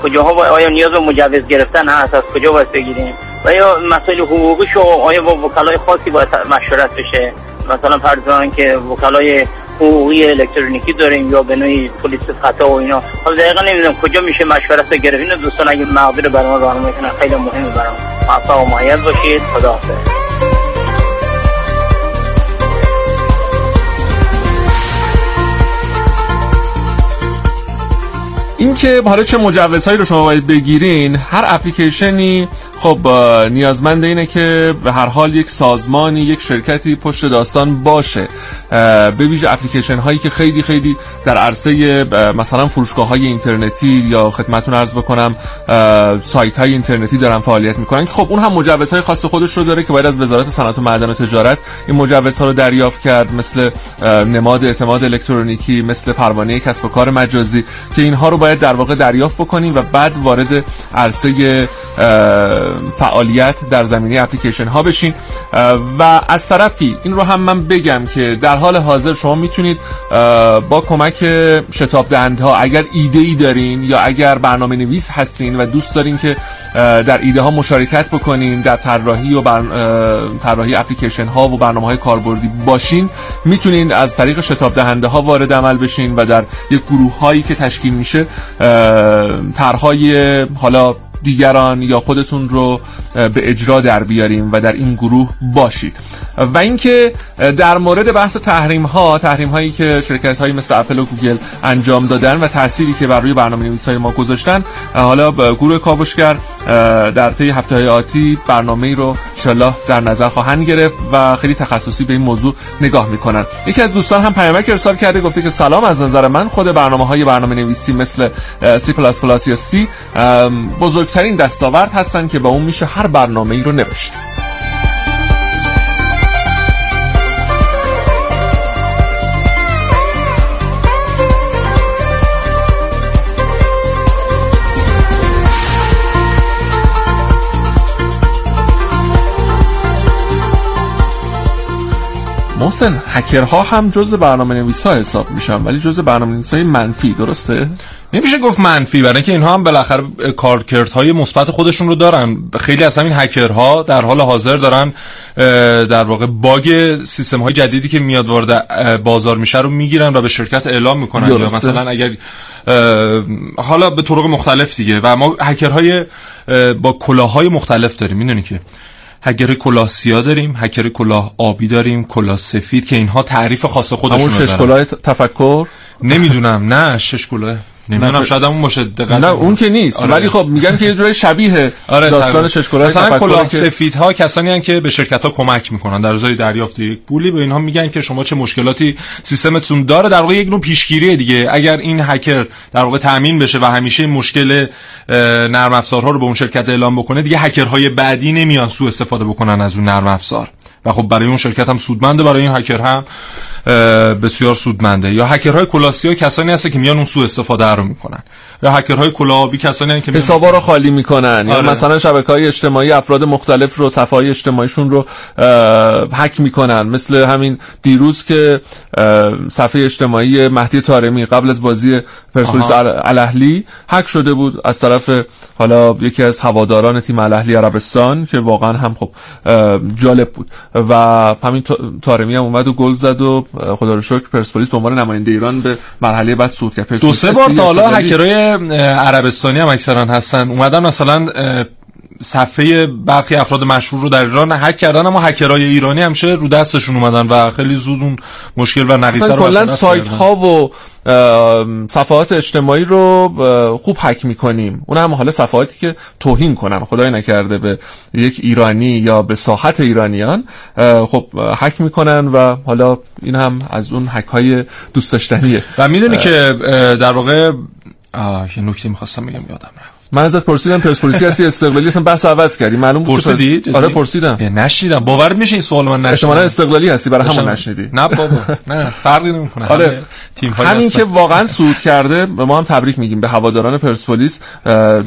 کجاها آیا نیاز به مجوز گرفتن هست از کجا باید بگیریم؟ و یا مسائل حقوقیشو آیا با وکلای خاصی باید مشورت بشه؟ مثلا فرض که وکلای حقوقی الکترونیکی داریم یا به نوعی پلیس خطا و اینا. حالا دقیقا نمی‌دونم کجا میشه مشورت گرفت. اینو دوستان اگه مقدور برام راهنمایی کنن خیلی مهمه برام موفق و معید باشید. خداحافظ اینکه حالا چه مجوزهایی رو شما باید بگیرین هر اپلیکیشنی خب نیازمند اینه که به هر حال یک سازمانی یک شرکتی پشت داستان باشه. به ویژه اپلیکیشن هایی که خیلی خیلی در عرصه مثلا فروشگاه های اینترنتی یا خدمتون عرض بکنم سایت های اینترنتی دارن فعالیت می‌کنن. که خب اون هم مجوزهای خاص خودش رو داره که باید از وزارت صنعت و معدن و تجارت این مجوزها رو دریافت کرد مثل نماد اعتماد الکترونیکی مثل پروانه کسب و کار مجازی که اینها رو باید در واقع دریافت بکنیم و بعد وارد عرصه فعالیت در زمینه اپلیکیشن ها بشین و از طرفی این رو هم من بگم که در حال حاضر شما می‌تونید با کمک شتاب دهنده ها اگر ایده ای دارین یا اگر برنامه نویس هستین و دوست دارین که در ایده ها مشارکت بکنین در طراحی و. طراحی اپلیکیشن ها و برنامه های کاربردی باشین می‌تونین از طریق شتاب دهنده ها وارد عمل بشین و در یک گروه هایی که تشکیل میشه طرحهای حالا دیگران یا خودتون رو به اجرا در بیاریم و در این گروه باشید و اینکه در مورد بحث تحریم ها تحریم هایی که شرکت هایی مثل اپل و گوگل انجام دادن و تأثیری که بر روی برنامه نویس های ما گذاشتن حالا گروه کاوشگر در طی هفته های آتی برنامه ای رو انشالله در نظر خواهند گرفت و خیلی تخصصی به این موضوع نگاه می‌کنن. یکی از دوستان هم پیامک ارسال کرده گفته که سلام از نظر من خود برنامه های برنامه نویسی مثل C++ یا C بزرگترین دستاورد هستن که با اون میشه هر برنامه ای رو نوشت. محسن هکرها هم جز برنامه نویس ها حساب میشن ولی جز برنامه نویس های منفی درسته؟ نمیشه گفت منفی برای اینکه اینها هم بالاخره کارکردهای مثبت خودشون رو دارن. خیلی از همین هکرها در حال حاضر دارن در واقع باگ سیستم های جدیدی که میاد وارد بازار میشه رو می‌گیرن و به شرکت اعلام می‌کنن. یا مثلا اگر حالا به طرق مختلف دیگه. و ما هکرهای با کلاهای مختلف داریم. می‌دونی که هکر کلاه سیاه داریم هکر کلاه آبی داریم کلاه سفید که اینها تعریف خاص خودشون همون شش کلاه تفکر؟ نمی‌دونم نه شش کلاه نمی‌دونم شاید اون باشه دقیقاً نه اون که نیست. آره. ولی خب میگن که یه جورای شبیه آره داستان. ششکلاه مثلا کلاه که- سفیدها کسانی هستن که به شرکت ها کمک می‌کنن در ازای دریافت یک پولی به اینها میگن که شما چه مشکلاتی سیستمتون داره. در واقع یک نوع پیشگیریه دیگه. اگر این هکر در واقع تامین بشه و همیشه مشکل نرم افزارها رو به اون شرکت اعلام بکنه دیگه هکرهای بعدی نمیان سوء استفاده بکنن از اون نرم افزار و خب برای اون شرکت هم سودمنده برای این هکر هم بسیار سودمنده. یا هکرهای کلاسی ها کسانی هستن که میان اون سوء استفاده رو می‌کنن. یا هکرهای کلاهی کسانی هستن که حسابا رو خالی می‌کنن. یا آره. مثلا شبکه های اجتماعی افراد مختلف رو صفحه های اجتماعیشون رو هک می‌کنن. مثل همین دیروز که صفحه اجتماعی مهدی تارمی قبل از بازی پرسپولیس الاهلی هک شده بود از طرف حالا یکی از هواداران تیم الاهلی عربستان که واقعا هم خب جالب بود. و همین تارمی هم اومد و گل زد و خدا رو شکر پرسپولیس به عنوان نماینده ایران به مرحله بعد صعود کرد. دو سه بار تا حالا اه، عربستانی هم اکثرا هستن. اومدن مثلا صفحه برخی افراد مشهور رو در ایران هک کردن اما هکرهای ایرانی همیشه رو دستشون اومدن و خیلی زود اون مشکل و نقیصه رو کلا سایت. ها و صفحات اجتماعی رو خوب هک می‌کنیم. اون هم حالا صفحاتی که توهین کنن. خدای نکرده به یک ایرانی یا به ساحت ایرانیان خب هک می‌کنن و حالا این هم از اون هک های دوست داشتنیه. و می‌دونی که در واقع یه نکته می‌خواستم بگم یادم رفت. من ازت پرسیدم پرسپولیسی هستی استقلالی اصلا بحث عوض کردی. معلوم بود پرسیدی؟ پرس-؟ آره پرسیدم. نشیدم. باور میشه این سوال من نشیدم؟ احتمالاً استقلالی هستی برای همون نشنیدی نه بابا نه فرقی نمی‌کنه. آره تیم همین که واقعا صعود کرده به ما هم تبریک میگیم. به هواداران پرسپولیس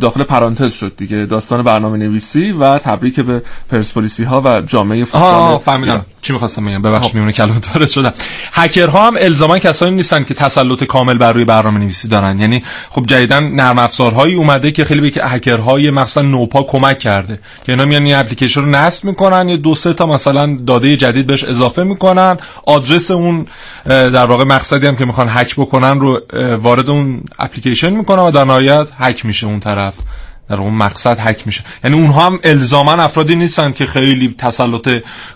داخل پرانتز شد دیگه. داستان برنامه نویسی و تبریک به پرسپولیسی ها و جامعه فوتبال. فهمیدم. چی می‌خواستم بگم؟ ببخشید میونه کلمه وارد شدم. هکرها هم الزاما کسانی نیستن که تسلط کامل بر روی برنامه نویسی دارن. یعنی خب جدیدن نرم افزارهایی اومده که خیلی به هکرهای مثلا نوپا کمک کرده که اینا میان این اپلیکیشن رو نصب می‌کنن یه دو سه تا مثلا داده جدید بهش اضافه می‌کنن آدرس اون در واقع مقصدی هم که می‌خوان هک بکنن رو وارد اون اپلیکیشن می‌کنن و در نهایت هک میشه اون طرف در اون مقصد هک میشه یعنی اونها هم الزاما افرادی نیستن که خیلی تسلط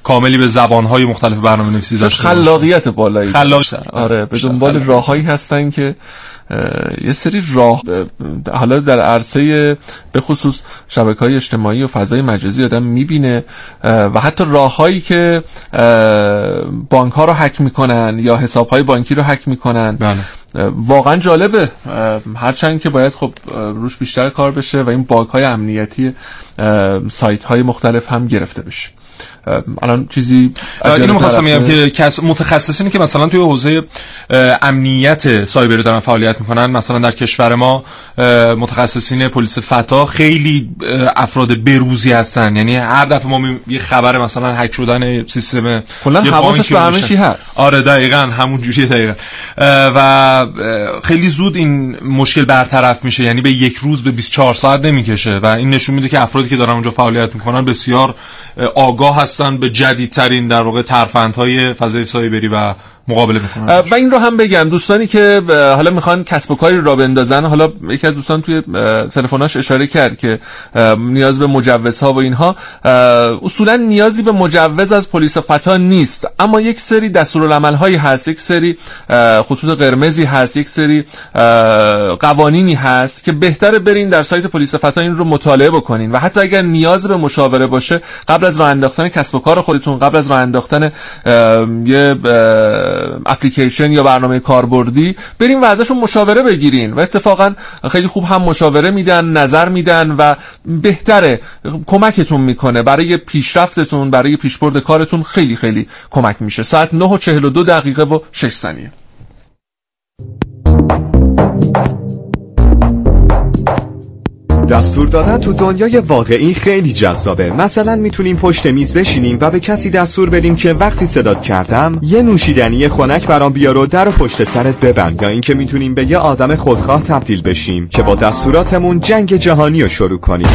کاملی به زبانهای مختلف برنامه نویسی داشته. خلاقیت بالایی. خلاق آره به دنبال. راههایی هستن که یه سری راه اه، حالا در عرصه به خصوص شبکه های اجتماعی و فضای مجازی آدم می‌بینه و حتی راههایی که بانک ها رو هک می‌کنن یا حساب های بانکی رو هک می‌کنن. بله. واقعا جالبه. هرچند که باید خب روش بیشتر کار بشه و این باگ های امنیتی سایت های مختلف هم گرفته بشه. الان چیزی اینو می‌خواستم بگم که کس متخصصینی که مثلا توی حوزه امنیت سایبری دارن فعالیت می‌کنن. مثلا در کشور ما متخصصین پلیس فتا خیلی افراد بروزی هستن. یعنی هر دفعه ما یه خبر مثلا هک شدن سیستم کلا حواسش به همه. چی هست. آره دقیقا همون جوریه دقیقا. و خیلی زود این مشکل برطرف میشه. یعنی به یک روز به 24 ساعت نمی‌کشه. و این نشون میده که افرادی که دارن اونجا فعالیت می‌کنن بسیار اه، آگاه هستن به جدیدترین در واقع ترفندهای فضای سایبری و مقابله اه، و این رو هم بگم. دوستانی که حالا می‌خوان کسب و کاری را بندازن حالا یکی از دوستان توی تلفناش اشاره کرد که نیاز به مجوزها و اینها. اصولا نیازی به مجوز از پلیس فتا نیست. اما یک سری دستورالعمل هایی هست. یک سری خطوط قرمزی هست. یک سری قوانینی هست که بهتره برین در سایت پلیس فتا این رو مطالعه بکنین. و حتی اگر نیاز به مشاوره باشه قبل از راه انداختن کسب و کار خودتون قبل از راه انداختن یه اپلیکیشن یا برنامه کاربردی بریم و ازشون مشاوره بگیرین و اتفاقا خیلی خوب هم مشاوره میدن نظر میدن و بهتره. کمکتون می‌کنه. برای پیشرفتتون برای پیشبرد کارتون خیلی خیلی کمک میشه. ساعت 9 و 42 دقیقه و 6 ثانیه. دستور دادن تو دنیای واقعی خیلی جذابه. مثلا می‌تونیم پشت میز بشینیم و به کسی دستور بدیم که وقتی صدات کردم یه نوشیدنی خنک برام بیار و در پشت سرت ببند یا اینکه می‌تونیم به یه آدم خودخواه تبدیل بشیم که با دستوراتمون جنگ جهانی رو شروع کنیم.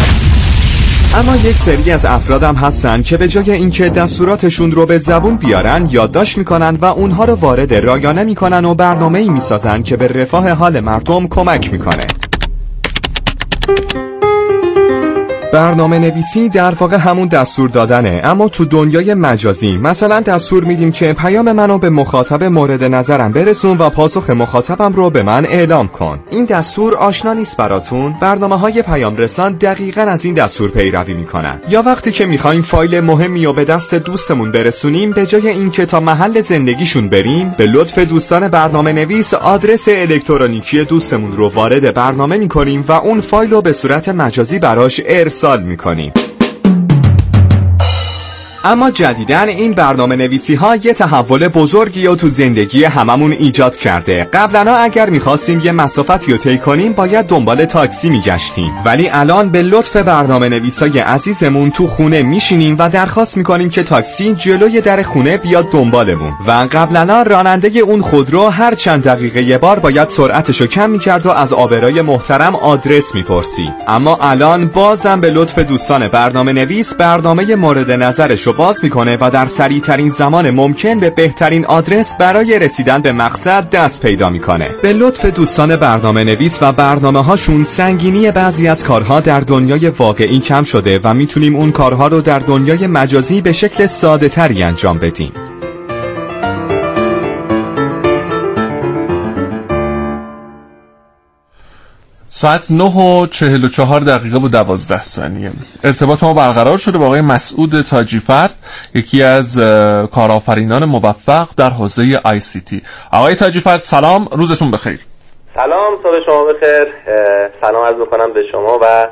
اما یک سری از افرادم هستن که به جای اینکه دستوراتشون رو به زبون بیارن یادداشت می‌کنن و اونها رو وارد رایانه می‌کنن و برنامه ای می‌سازن که به رفاه حال مردم کمک می‌کنه. Thank you. برنامه نویسی در واقع همون دستور دادنه. اما تو دنیای مجازی مثلا دستور میدیم که پیام منو به مخاطب مورد نظرم برسون و پاسخ مخاطبم رو به من اعلام کن. این دستور آشنا نیست براتون. برنامه های پیام رسان دقیقا از این دستور پیروی می‌کنن. یا وقتی که می‌خوایم فایل مهمی و به دست دوستمون برسونیم به جای اینکه تا محل زندگیشون بریم به لطف دوستان برنامه نویس آدرس الکترونیکی دوستمون رو وارد برنامه می‌کنیم و اون فایل رو به صورت مجازی براش ارسال می‌کنیم. اما جدیدن این برنامه نویسی ها یه تحول بزرگی رو تو زندگی هممون ایجاد کرده. قبلا اگر می‌خواستیم یه مسافتی رو طی کنیم باید دنبال تاکسی میگشتیم. ولی الان به لطف برنامه نویسای عزیزمون تو خونه میشینیم و درخواست می‌کنیم که تاکسی جلوی در خونه بیاد دنبالمون. و قبلا راننده اون خودرو هر چند دقیقه یه بار باید سرعتشو کم می‌کرد و از آبرای محترم آدرس می‌پرسید. اما الان بازم به لطف دوستان برنامه نویس برنامه مورد نظرش رو باز می‌کنه و در سریع ترین زمان ممکن به بهترین آدرس برای رسیدن به مقصد دست پیدا می‌کنه. به لطف دوستان برنامه نویس و برنامه هاشون سنگینی بعضی از کارها در دنیای واقعی کم شده و می‌تونیم اون کارها رو در دنیای مجازی به شکل ساده تری انجام بدیم. ساعت 9 و 44 دقیقه و 12 ثانیه. ارتباط ما برقرار شده با آقای مسعود تاجیفرد یکی از کارآفرینان موفق در حوزه آی سی تی. آقای تاجیفرد سلام روزتون بخیر. سلام صبح شما بخیر. سلام عرض می‌کنم به شما و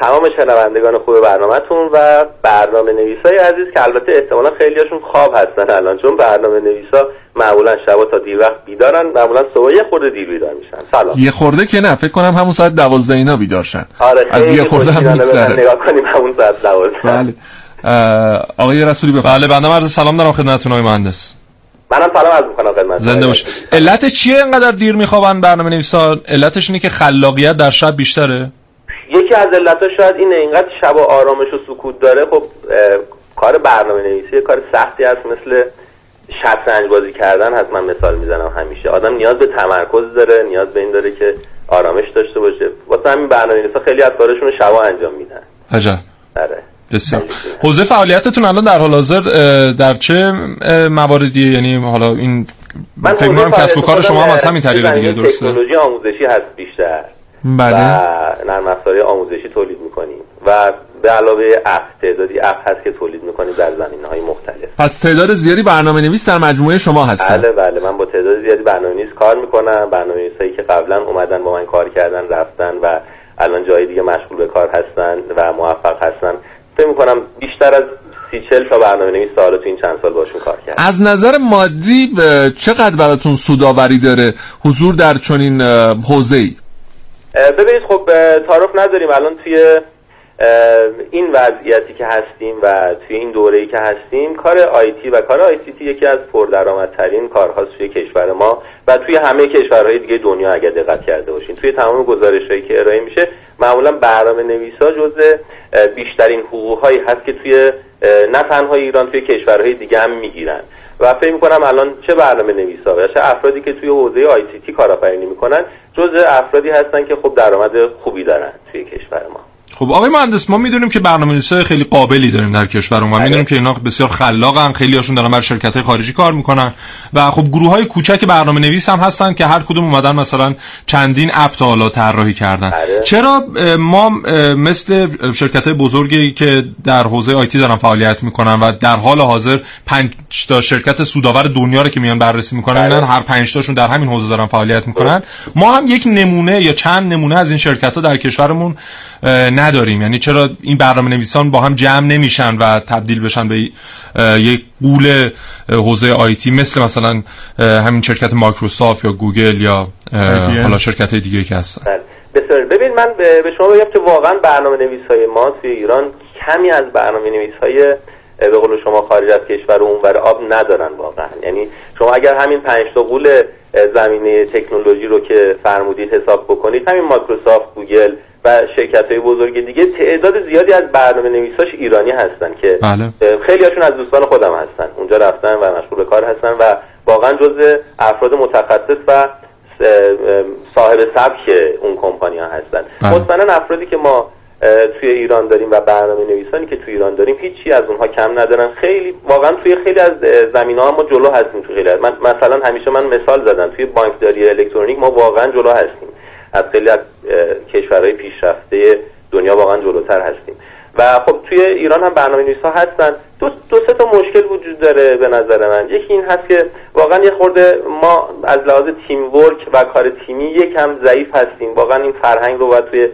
تمام شنوندگان خوب برنامهتون و برنامه نویسای عزیز که البته احتمالا خیلیاشون خواب هستن الان چون برنامه نویسا معمولا شبا تا دیر وقت بیدارن معمولا صبح یه خورده دیر بیدار میشن. سلام. یه خورده که نه فکر کنم همون ساعت 12 اینا بیدارشن آره از یه خورده هم میگذره. نگاه کنیم همون ساعت دوازده. بله. اه، آقای رسولی بفرمایید. بله بنده عرض سلام دارم خدمتتون آقای مهندس. منم سلام عرض می‌کنم خدمت زنده باش. علت چیه اینقدر دیر میخوابن برنامه نویسا علتش اینه که خلاقیت در شب بیشتره. یکی از علتها شاید اینه اینقدر شب و آرامش و سکوت داره. خب کار برنامه نویسی یه کار سختی هست مثل شطرنج بازی کردن هست من مثال می‌زنم همیشه. آدم نیاز به تمرکز داره نیاز به این داره که آرامش داشته باشه. واسه همین برنامه نویسا خیلی از کارشون شبا انجام میدن. عجب. آره. بسیار. حوزه فعالیتتون الان در حال حاضر در چه اه، مواردیه؟ یعنی حالا این فکر می‌کنم کسب و کار شما هم از همین طریق دیگه درسته؟ تکنولوژی آموزشی هست بیشتر. بله و نرم افزارهای آموزشی تولید می‌کنیم. و به علاوه اپ تعدادی اپ هست که تولید می‌کنیم در زمینه های مختلف. پس تعداد زیادی برنامه نویس در مجموعه شما هستن. بله بله. من با تعداد زیادی برنامه نویس کار می‌کنم. برنامه نویسایی که قبلا اومدن با من کار کردن رفتن و الان جای دیگه مشغول به کار هستن و موفق هستن. فکر می‌کنم بیشتر از سی چل تا برنامه نویس تا حالا تو این چند سال باشون کار کردم از نظر مادی چقدر براتون سوداوری داره حضور در چنین حوزه ای اه، ببینید خب تعارف نداریم. الان توی این وضعیتی که هستیم و توی این دوره ای که هستیم کار آیتی و کار آیتی یکی از پردرآمدترین کارهاست توی کشور ما و توی همه کشورهای دیگه دنیا اگر دقت کرده باشین. توی تمام گزارشهایی که ارائه میشه معمولا برنامه نویسا جزء بیشترین حقوقهایی هست که توی نه تنها ایران توی کشورهای دیگه هم می‌گیرن. و فکر می‌کنم الان چه برنامه نویسا و چه افرادی که توی حوزه آی سی تی کارآفرینی می‌کنن جزء افرادی هستن که خب درآمد خوبی دارن توی کشور ما. خب آقای مهندس ما می‌دونیم که برنامه‌نویسای خیلی قابلی داریم در کشورمون و می‌دونیم که اینا بسیار خلاقن خیلی هاشون دارن برای شرکت خارجی کار می‌کنن. و خب گروه های کوچک برنامه نویس هم هستن که هر کدوم اومدن مثلا چندین اپ تا حالا طراحی کردن. بله. چرا؟ ما مثل شرکت های بزرگی که در حوزه آیتی دارن فعالیت می‌کنن و در حال حاضر پنج تا شرکت سودآور دنیا رو که میان بررسی می‌کنن بله. اینا هر پنج تاشون در همین حوزه دارن فعالیت می‌کنن. ما هم یک نمونه یا چند نمونه از این شرکت ها در کشورمون نداریم یعنی چرا این برنامه نویسان با هم جمع نمیشن و تبدیل بشن به یک غول حوزه IT مثل مثلا همین شرکت مایکروسافت یا گوگل یا. حالا شرکت های دیگه که هستن بله. بسیار ببین من به شما بگم که واقعا برنامه نویس های ما توی ایران کمی از برنامه نویس های به قول شما خارج از کشور و اونور آب ندارن واقعا یعنی شما اگر همین پنج تا غول زمینه تکنولوژی رو که فرمودید حساب بکنید همین مایکروسافت گوگل و شرکت های بزرگ دیگه تعداد زیادی از برنامه نویساش ایرانی هستن که بله. اه، خیلی هاشون از دوستان خودم هستن. اونجا رفتن و مشغول به کار هستن و واقعا جز افراد متخصص و صاحب سبک اون کمپانی ها هستن. بله. مطمئنا افرادی که ما توی ایران داریم و برنامه نویسانی که توی ایران داریم هیچی از اونها کم ندارن. خیلی واقعا توی خیلی از زمین ها ما جلو هستیم توی خیلی من مثلا همیشه من مثال زدم توی بانکداری الکترونیک ما واقعا جلو هستیم. از خیلی از کشورهای پیشرفته دنیا واقعا جلوتر هستیم. و خب توی ایران هم برنامه نویس ها هستن. دو, دو سه تا مشکل وجود داره به نظر من. یکی این هست که واقعا یه خورده ما از لحاظ تیم ورک و کار تیمی یکم ضعیف هستیم. واقعا این فرهنگ رو باید توی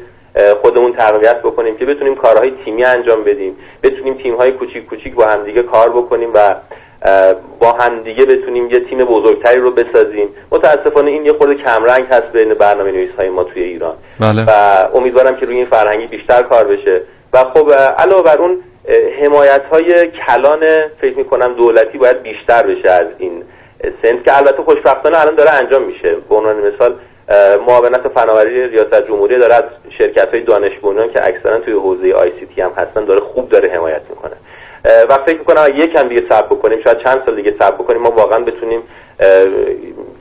خودمون تقویت بکنیم که بتونیم کارهای تیمی انجام بدیم. بتونیم تیم های کوچیک کوچیک با همدیگه کار بکنیم و با همدیگه بتونیم یه تیم بزرگتری رو بسازیم. متاسفانه این یه خورده کمرنگ هست بین برنامه نویس های ما توی ایران. بله. و امیدوارم که روی این فرهنگی بیشتر کار بشه. و خب علاوه بر اون حمایت های کلان فکر می‌کنم دولتی باید بیشتر بشه از این سنت که البته خوشبختانه الان داره انجام میشه. به عنوان مثال معاونت فناوری ریاست جمهوری داره از شرکت های دانش که اکثرا توی حوزه آی سی تی هم هستن داره خوب داره حمایت می‌کنه. و فکر می‌کنم یکم دیگه صبر بکنیم شاید چند سال دیگه صبر بکنیم ما واقعا بتونیم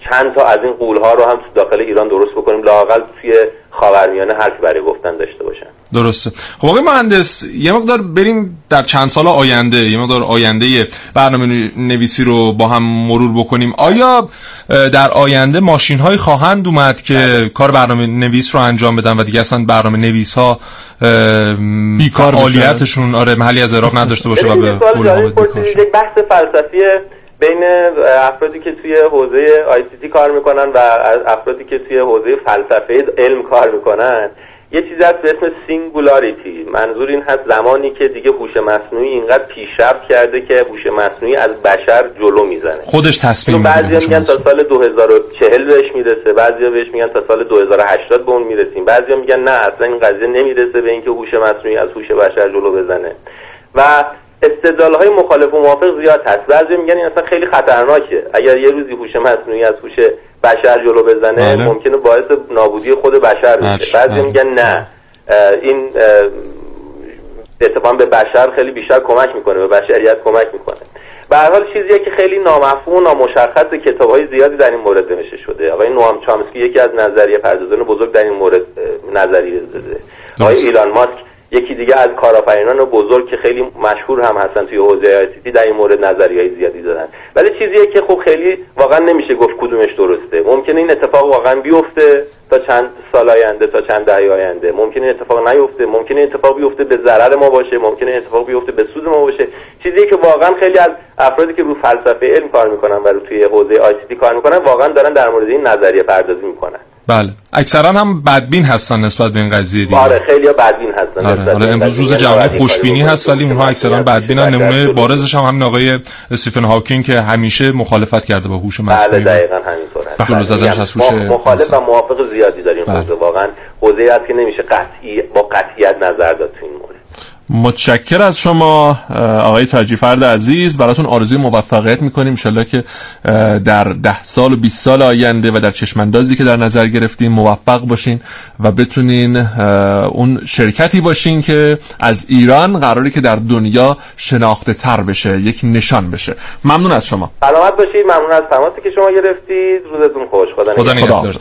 چند تا از این قول ها رو هم تو داخل ایران درست بکنیم لاقل توی خاورمیانه حرفی برای گفتن داشته باشن. درسته. خب آقای مهندس یه مقدار بریم در چند سال آینده یه مقدار آینده برنامه نویسی رو با هم مرور بکنیم. آیا در آینده ماشین های خواهند اومد که بله. کار برنامه نویس رو انجام بدن و دیگه اصلا برنامه نویس ها بیکار آلیتشون آره محلی از عراق نداشته باشه و به بحث فلسفی بین افرادی که توی حوزه IC کار می‌کنن و افرادی که توی حوزه فلسفه علم کار می‌کنن. یه چیزی هست به اسم singularity منظور این هست زمانی که دیگه هوش مصنوعی اینقدر پیشرفت کرده که هوش مصنوعی از بشر جلو می‌زنه. خودش تصمیم بعضیا میگن تا سال 2040 بهش می‌رسه بعضیا بهش میگن تا سال 2080 به اون می‌رسیم. بعضیا میگن نه اصلا این قضیه نمی‌رسه به اینکه هوش مصنوعی از هوش بشر جلو بزنه. و استدلال های مخالف و موافق زیاد هست. بعضی میگن این اصلا خیلی خطرناکه. اگر یه روزی هوش مصنوعی از هوش بشر جلو بزنه بله. ممکنه باعث نابودی خود بشر بشه. بعضی بله. میگن نه. این اتفاقا به بشر خیلی بیشتر کمک می‌کنه به بشریت کمک می‌کنه. به هر حال چیزیه که خیلی نامفهوم و نامشخص کتاب های زیادی در این مورد نوشته شده. آقای نوام چامسکی یکی از نظریه پردازان بزرگ در این مورد نظریه داده آقای ایلان ماسک یکی دیگه از کارآفرینان بزرگ که خیلی مشهور هم هستن توی حوزه آی در این مورد های زیادی دادن ولی چیزیه که خب خیلی واقعا نمیشه گفت کدومش درسته. ممکنه این اتفاق واقعا بیفته تا چند سال آینده تا چند دهه آینده. ممکنه اتفاق نیفته. ممکنه اتفاق بیفته به ضرر ما باشه. ممکنه اتفاق بیفته به سود ما باشه. چیزی که واقعا خیلی از افرادی که رو فلسفه علم کار می‌کنن و رو توی حوزه آی کار می‌کنن واقعا دارن در مورد این نظریه پردازی می‌کنن. بله. اکثرا هم بدبین هستن نسبت به این قضیه دیگه. آره خیلی بدبین هستن آره. حالا امروز روز جهانی خوشبینی هست ولی اونها اکثرا بدبینن. نمونه بارزش هم همین آقای استیفن هاکینگ که همیشه مخالفت کرده با هوش مصنوعی. بله دقیقاً همینطوره. بله. زدنش از هوش مخالف و موافق زیادی داریم بله. واقعا. حوزه هست که نمیشه قطعی با قطعیت نظر داد تو این مورد. متشکر از شما آقای تاجی فرد عزیز. براتون آرزوی موفقیت می‌کنیم. انشالله که در ده سال و 20 سال آینده و در چشماندازی که در نظر گرفتیم موفق باشین و بتونین اون شرکتی باشین که از ایران قراری که در دنیا شناخته تر بشه یک نشان بشه. ممنون از شما. سلامت باشید. ممنون از تماسی که شما گرفتید. روزتون خوش. خدا, خدا نگهدار.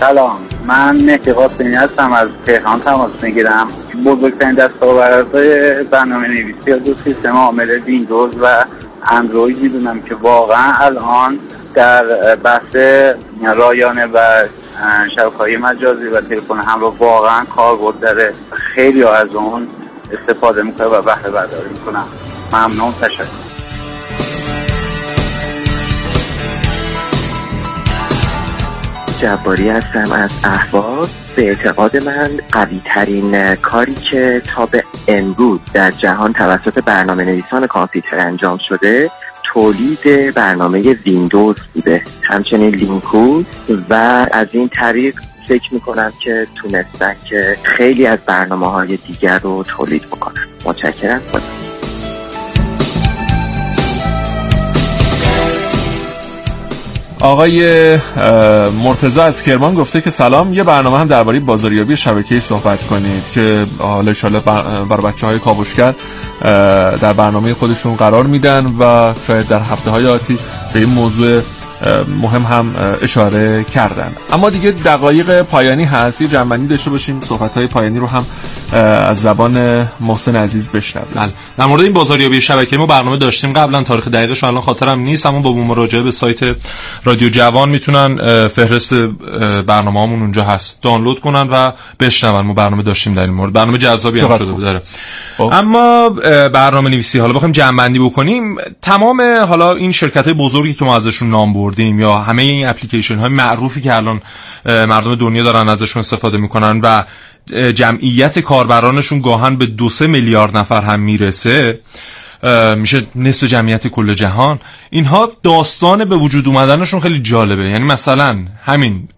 سلام. من مهدی قاسمی هستم از تهران تماس می‌گیرم. بزرگترین دستاوردهای برنامه نویسی دو سیستم عامل ویندوز و اندروید می‌دونم که واقعا الان در بحث رایانه و شبکه‌های مجازی و تلفن همراه واقعا کاربرد داره. خیلی از اون استفاده می‌کنه و بهره برداری می‌کنم ممنون تشکر. جباری هستم از احواز. به اعتقاد من قوی ترین کاری که تا به امروز در جهان توسط برنامه نویسان کامپیوتر انجام شده تولید برنامه ویندوز بوده. همچنین لینکوز و از این طریق فکر می‌کنم که تونستن که خیلی از برنامه های دیگر رو تولید بکنن. متشکرم. آقای مرتزا از کرمان گفته که سلام. یه برنامه هم درباره بازاریابی شبکه‌ای صحبت کنید که حالا ان برای بچه های کاوشگر در برنامه خودشون قرار میدن و شاید در هفته های آتی به این موضوع مهم هم اشاره کردن. اما دیگه دقایق پایانی هست. یه جنبندی داشته باشیم. صحبت های پایانی رو هم از زبان محسن عزیز بشنویم. بله. در مورد این بازاریابی شبکه ما برنامه داشتیم. قبلا تاریخ دقیقش الان خاطرم نیست اما با مراجعه به سایت رادیو جوان می‌تونن فهرست برنامه همون اونجا هست. دانلود کنن و بشنون. ما برنامه داشتیم در این مورد. برنامه جذابی هم شده داره. خب. اما برنامه نویسی حالا بخوایم جنبندی بکنیم. تمام حالا این شرکت های بزرگی که ما ازشون نام بردیم یا همه این اپلیکیشن های معروفی که الان مردم دنیا دارن ازشون استفاده می‌کنن و جمعیت کاربرانشون گاهن به دو سه میلیارد نفر هم می‌رسه. میشه نصف جمعیت کل جهان. اینها داستان به وجود اومدنشون خیلی جالبه. یعنی مثلا همین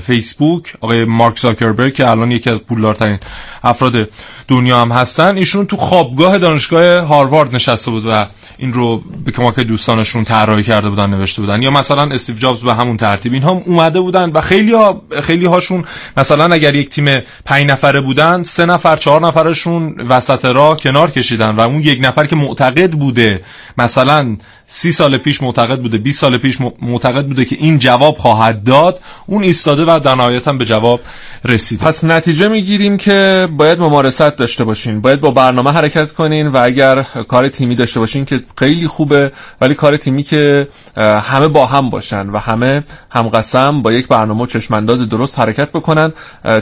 فیسبوک آقای مارک زاکربرگ که الان یکی از پولدارترین افراد دنیا هم هستن ایشون تو خوابگاه دانشگاه هاروارد نشسته بود و این رو به کمک دوستانشون طراحی کرده بودن نوشته بودن. یا مثلا استیو جابز به همون ترتیب. اینها اومده بودن و خیلی ها خیلی هاشون مثلا اگر یک تیم پنج نفره بودن سه نفر چهار نفرشون وسط راه کنار کشیدن و اون یک نفر که معتقد بوده. مثلا سی سال پیش معتقد بوده 20 سال پیش معتقد بوده که این جواب خواهد داد. اون ایستاده و در نهایت هم به جواب رسیده پس نتیجه می‌گیریم که باید ممارست داشته باشین. باید با برنامه حرکت کنین و اگر کار تیمی داشته باشین که خیلی خوبه ولی کار تیمی که همه با هم باشن و همه هم قسم با یک برنامه چشمانداز درست حرکت بکنن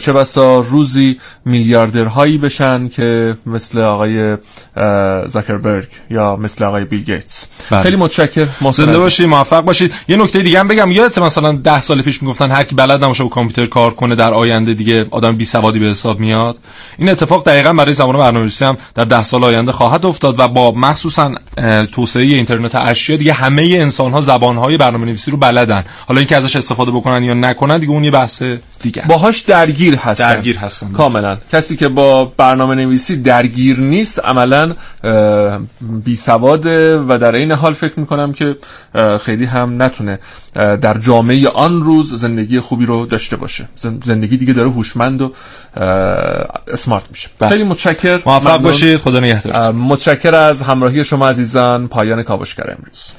چه بسا روزی میلیاردرهایی بشن که مثل آقای زاکربرگ یا مثل آقای بیل گیتس. بله. خیلی متشکر زنده باشید موفق باشید یه نکته دیگه هم بگم. یادت مثلا 10 سال پیش می‌گفتن هر کی بلد نباشه با کامپیوتر کار کنه در آینده دیگه آدم بی سوادی به حساب میاد. این اتفاق دقیقا برای زمان برنامه‌نویسی هم در 10 سال آینده خواهد افتاد و با مخصوصا توسعه اینترنت اشیا دیگه همه انسان ها زبان های برنامه‌نویسی رو بلدن. حالا اینکه ازش استفاده بکنن یا نکنن دیگه اون یه بحث دیگه باهاش درگیر هستن. درگیر هستن. کاملا. کسی که با برنامه نویسی درگیر نیست عملا بی سواده و در این حال فکر می‌کنم که خیلی هم نتونه در جامعه آن روز زندگی خوبی رو داشته باشه. زندگی دیگه داره هوشمند و اسمارت میشه. بله. خیلی متشکر. موفق باشید. خدا نگهدار متشکر از همراهی شما عزیزان. پایان کاوشگر امروز.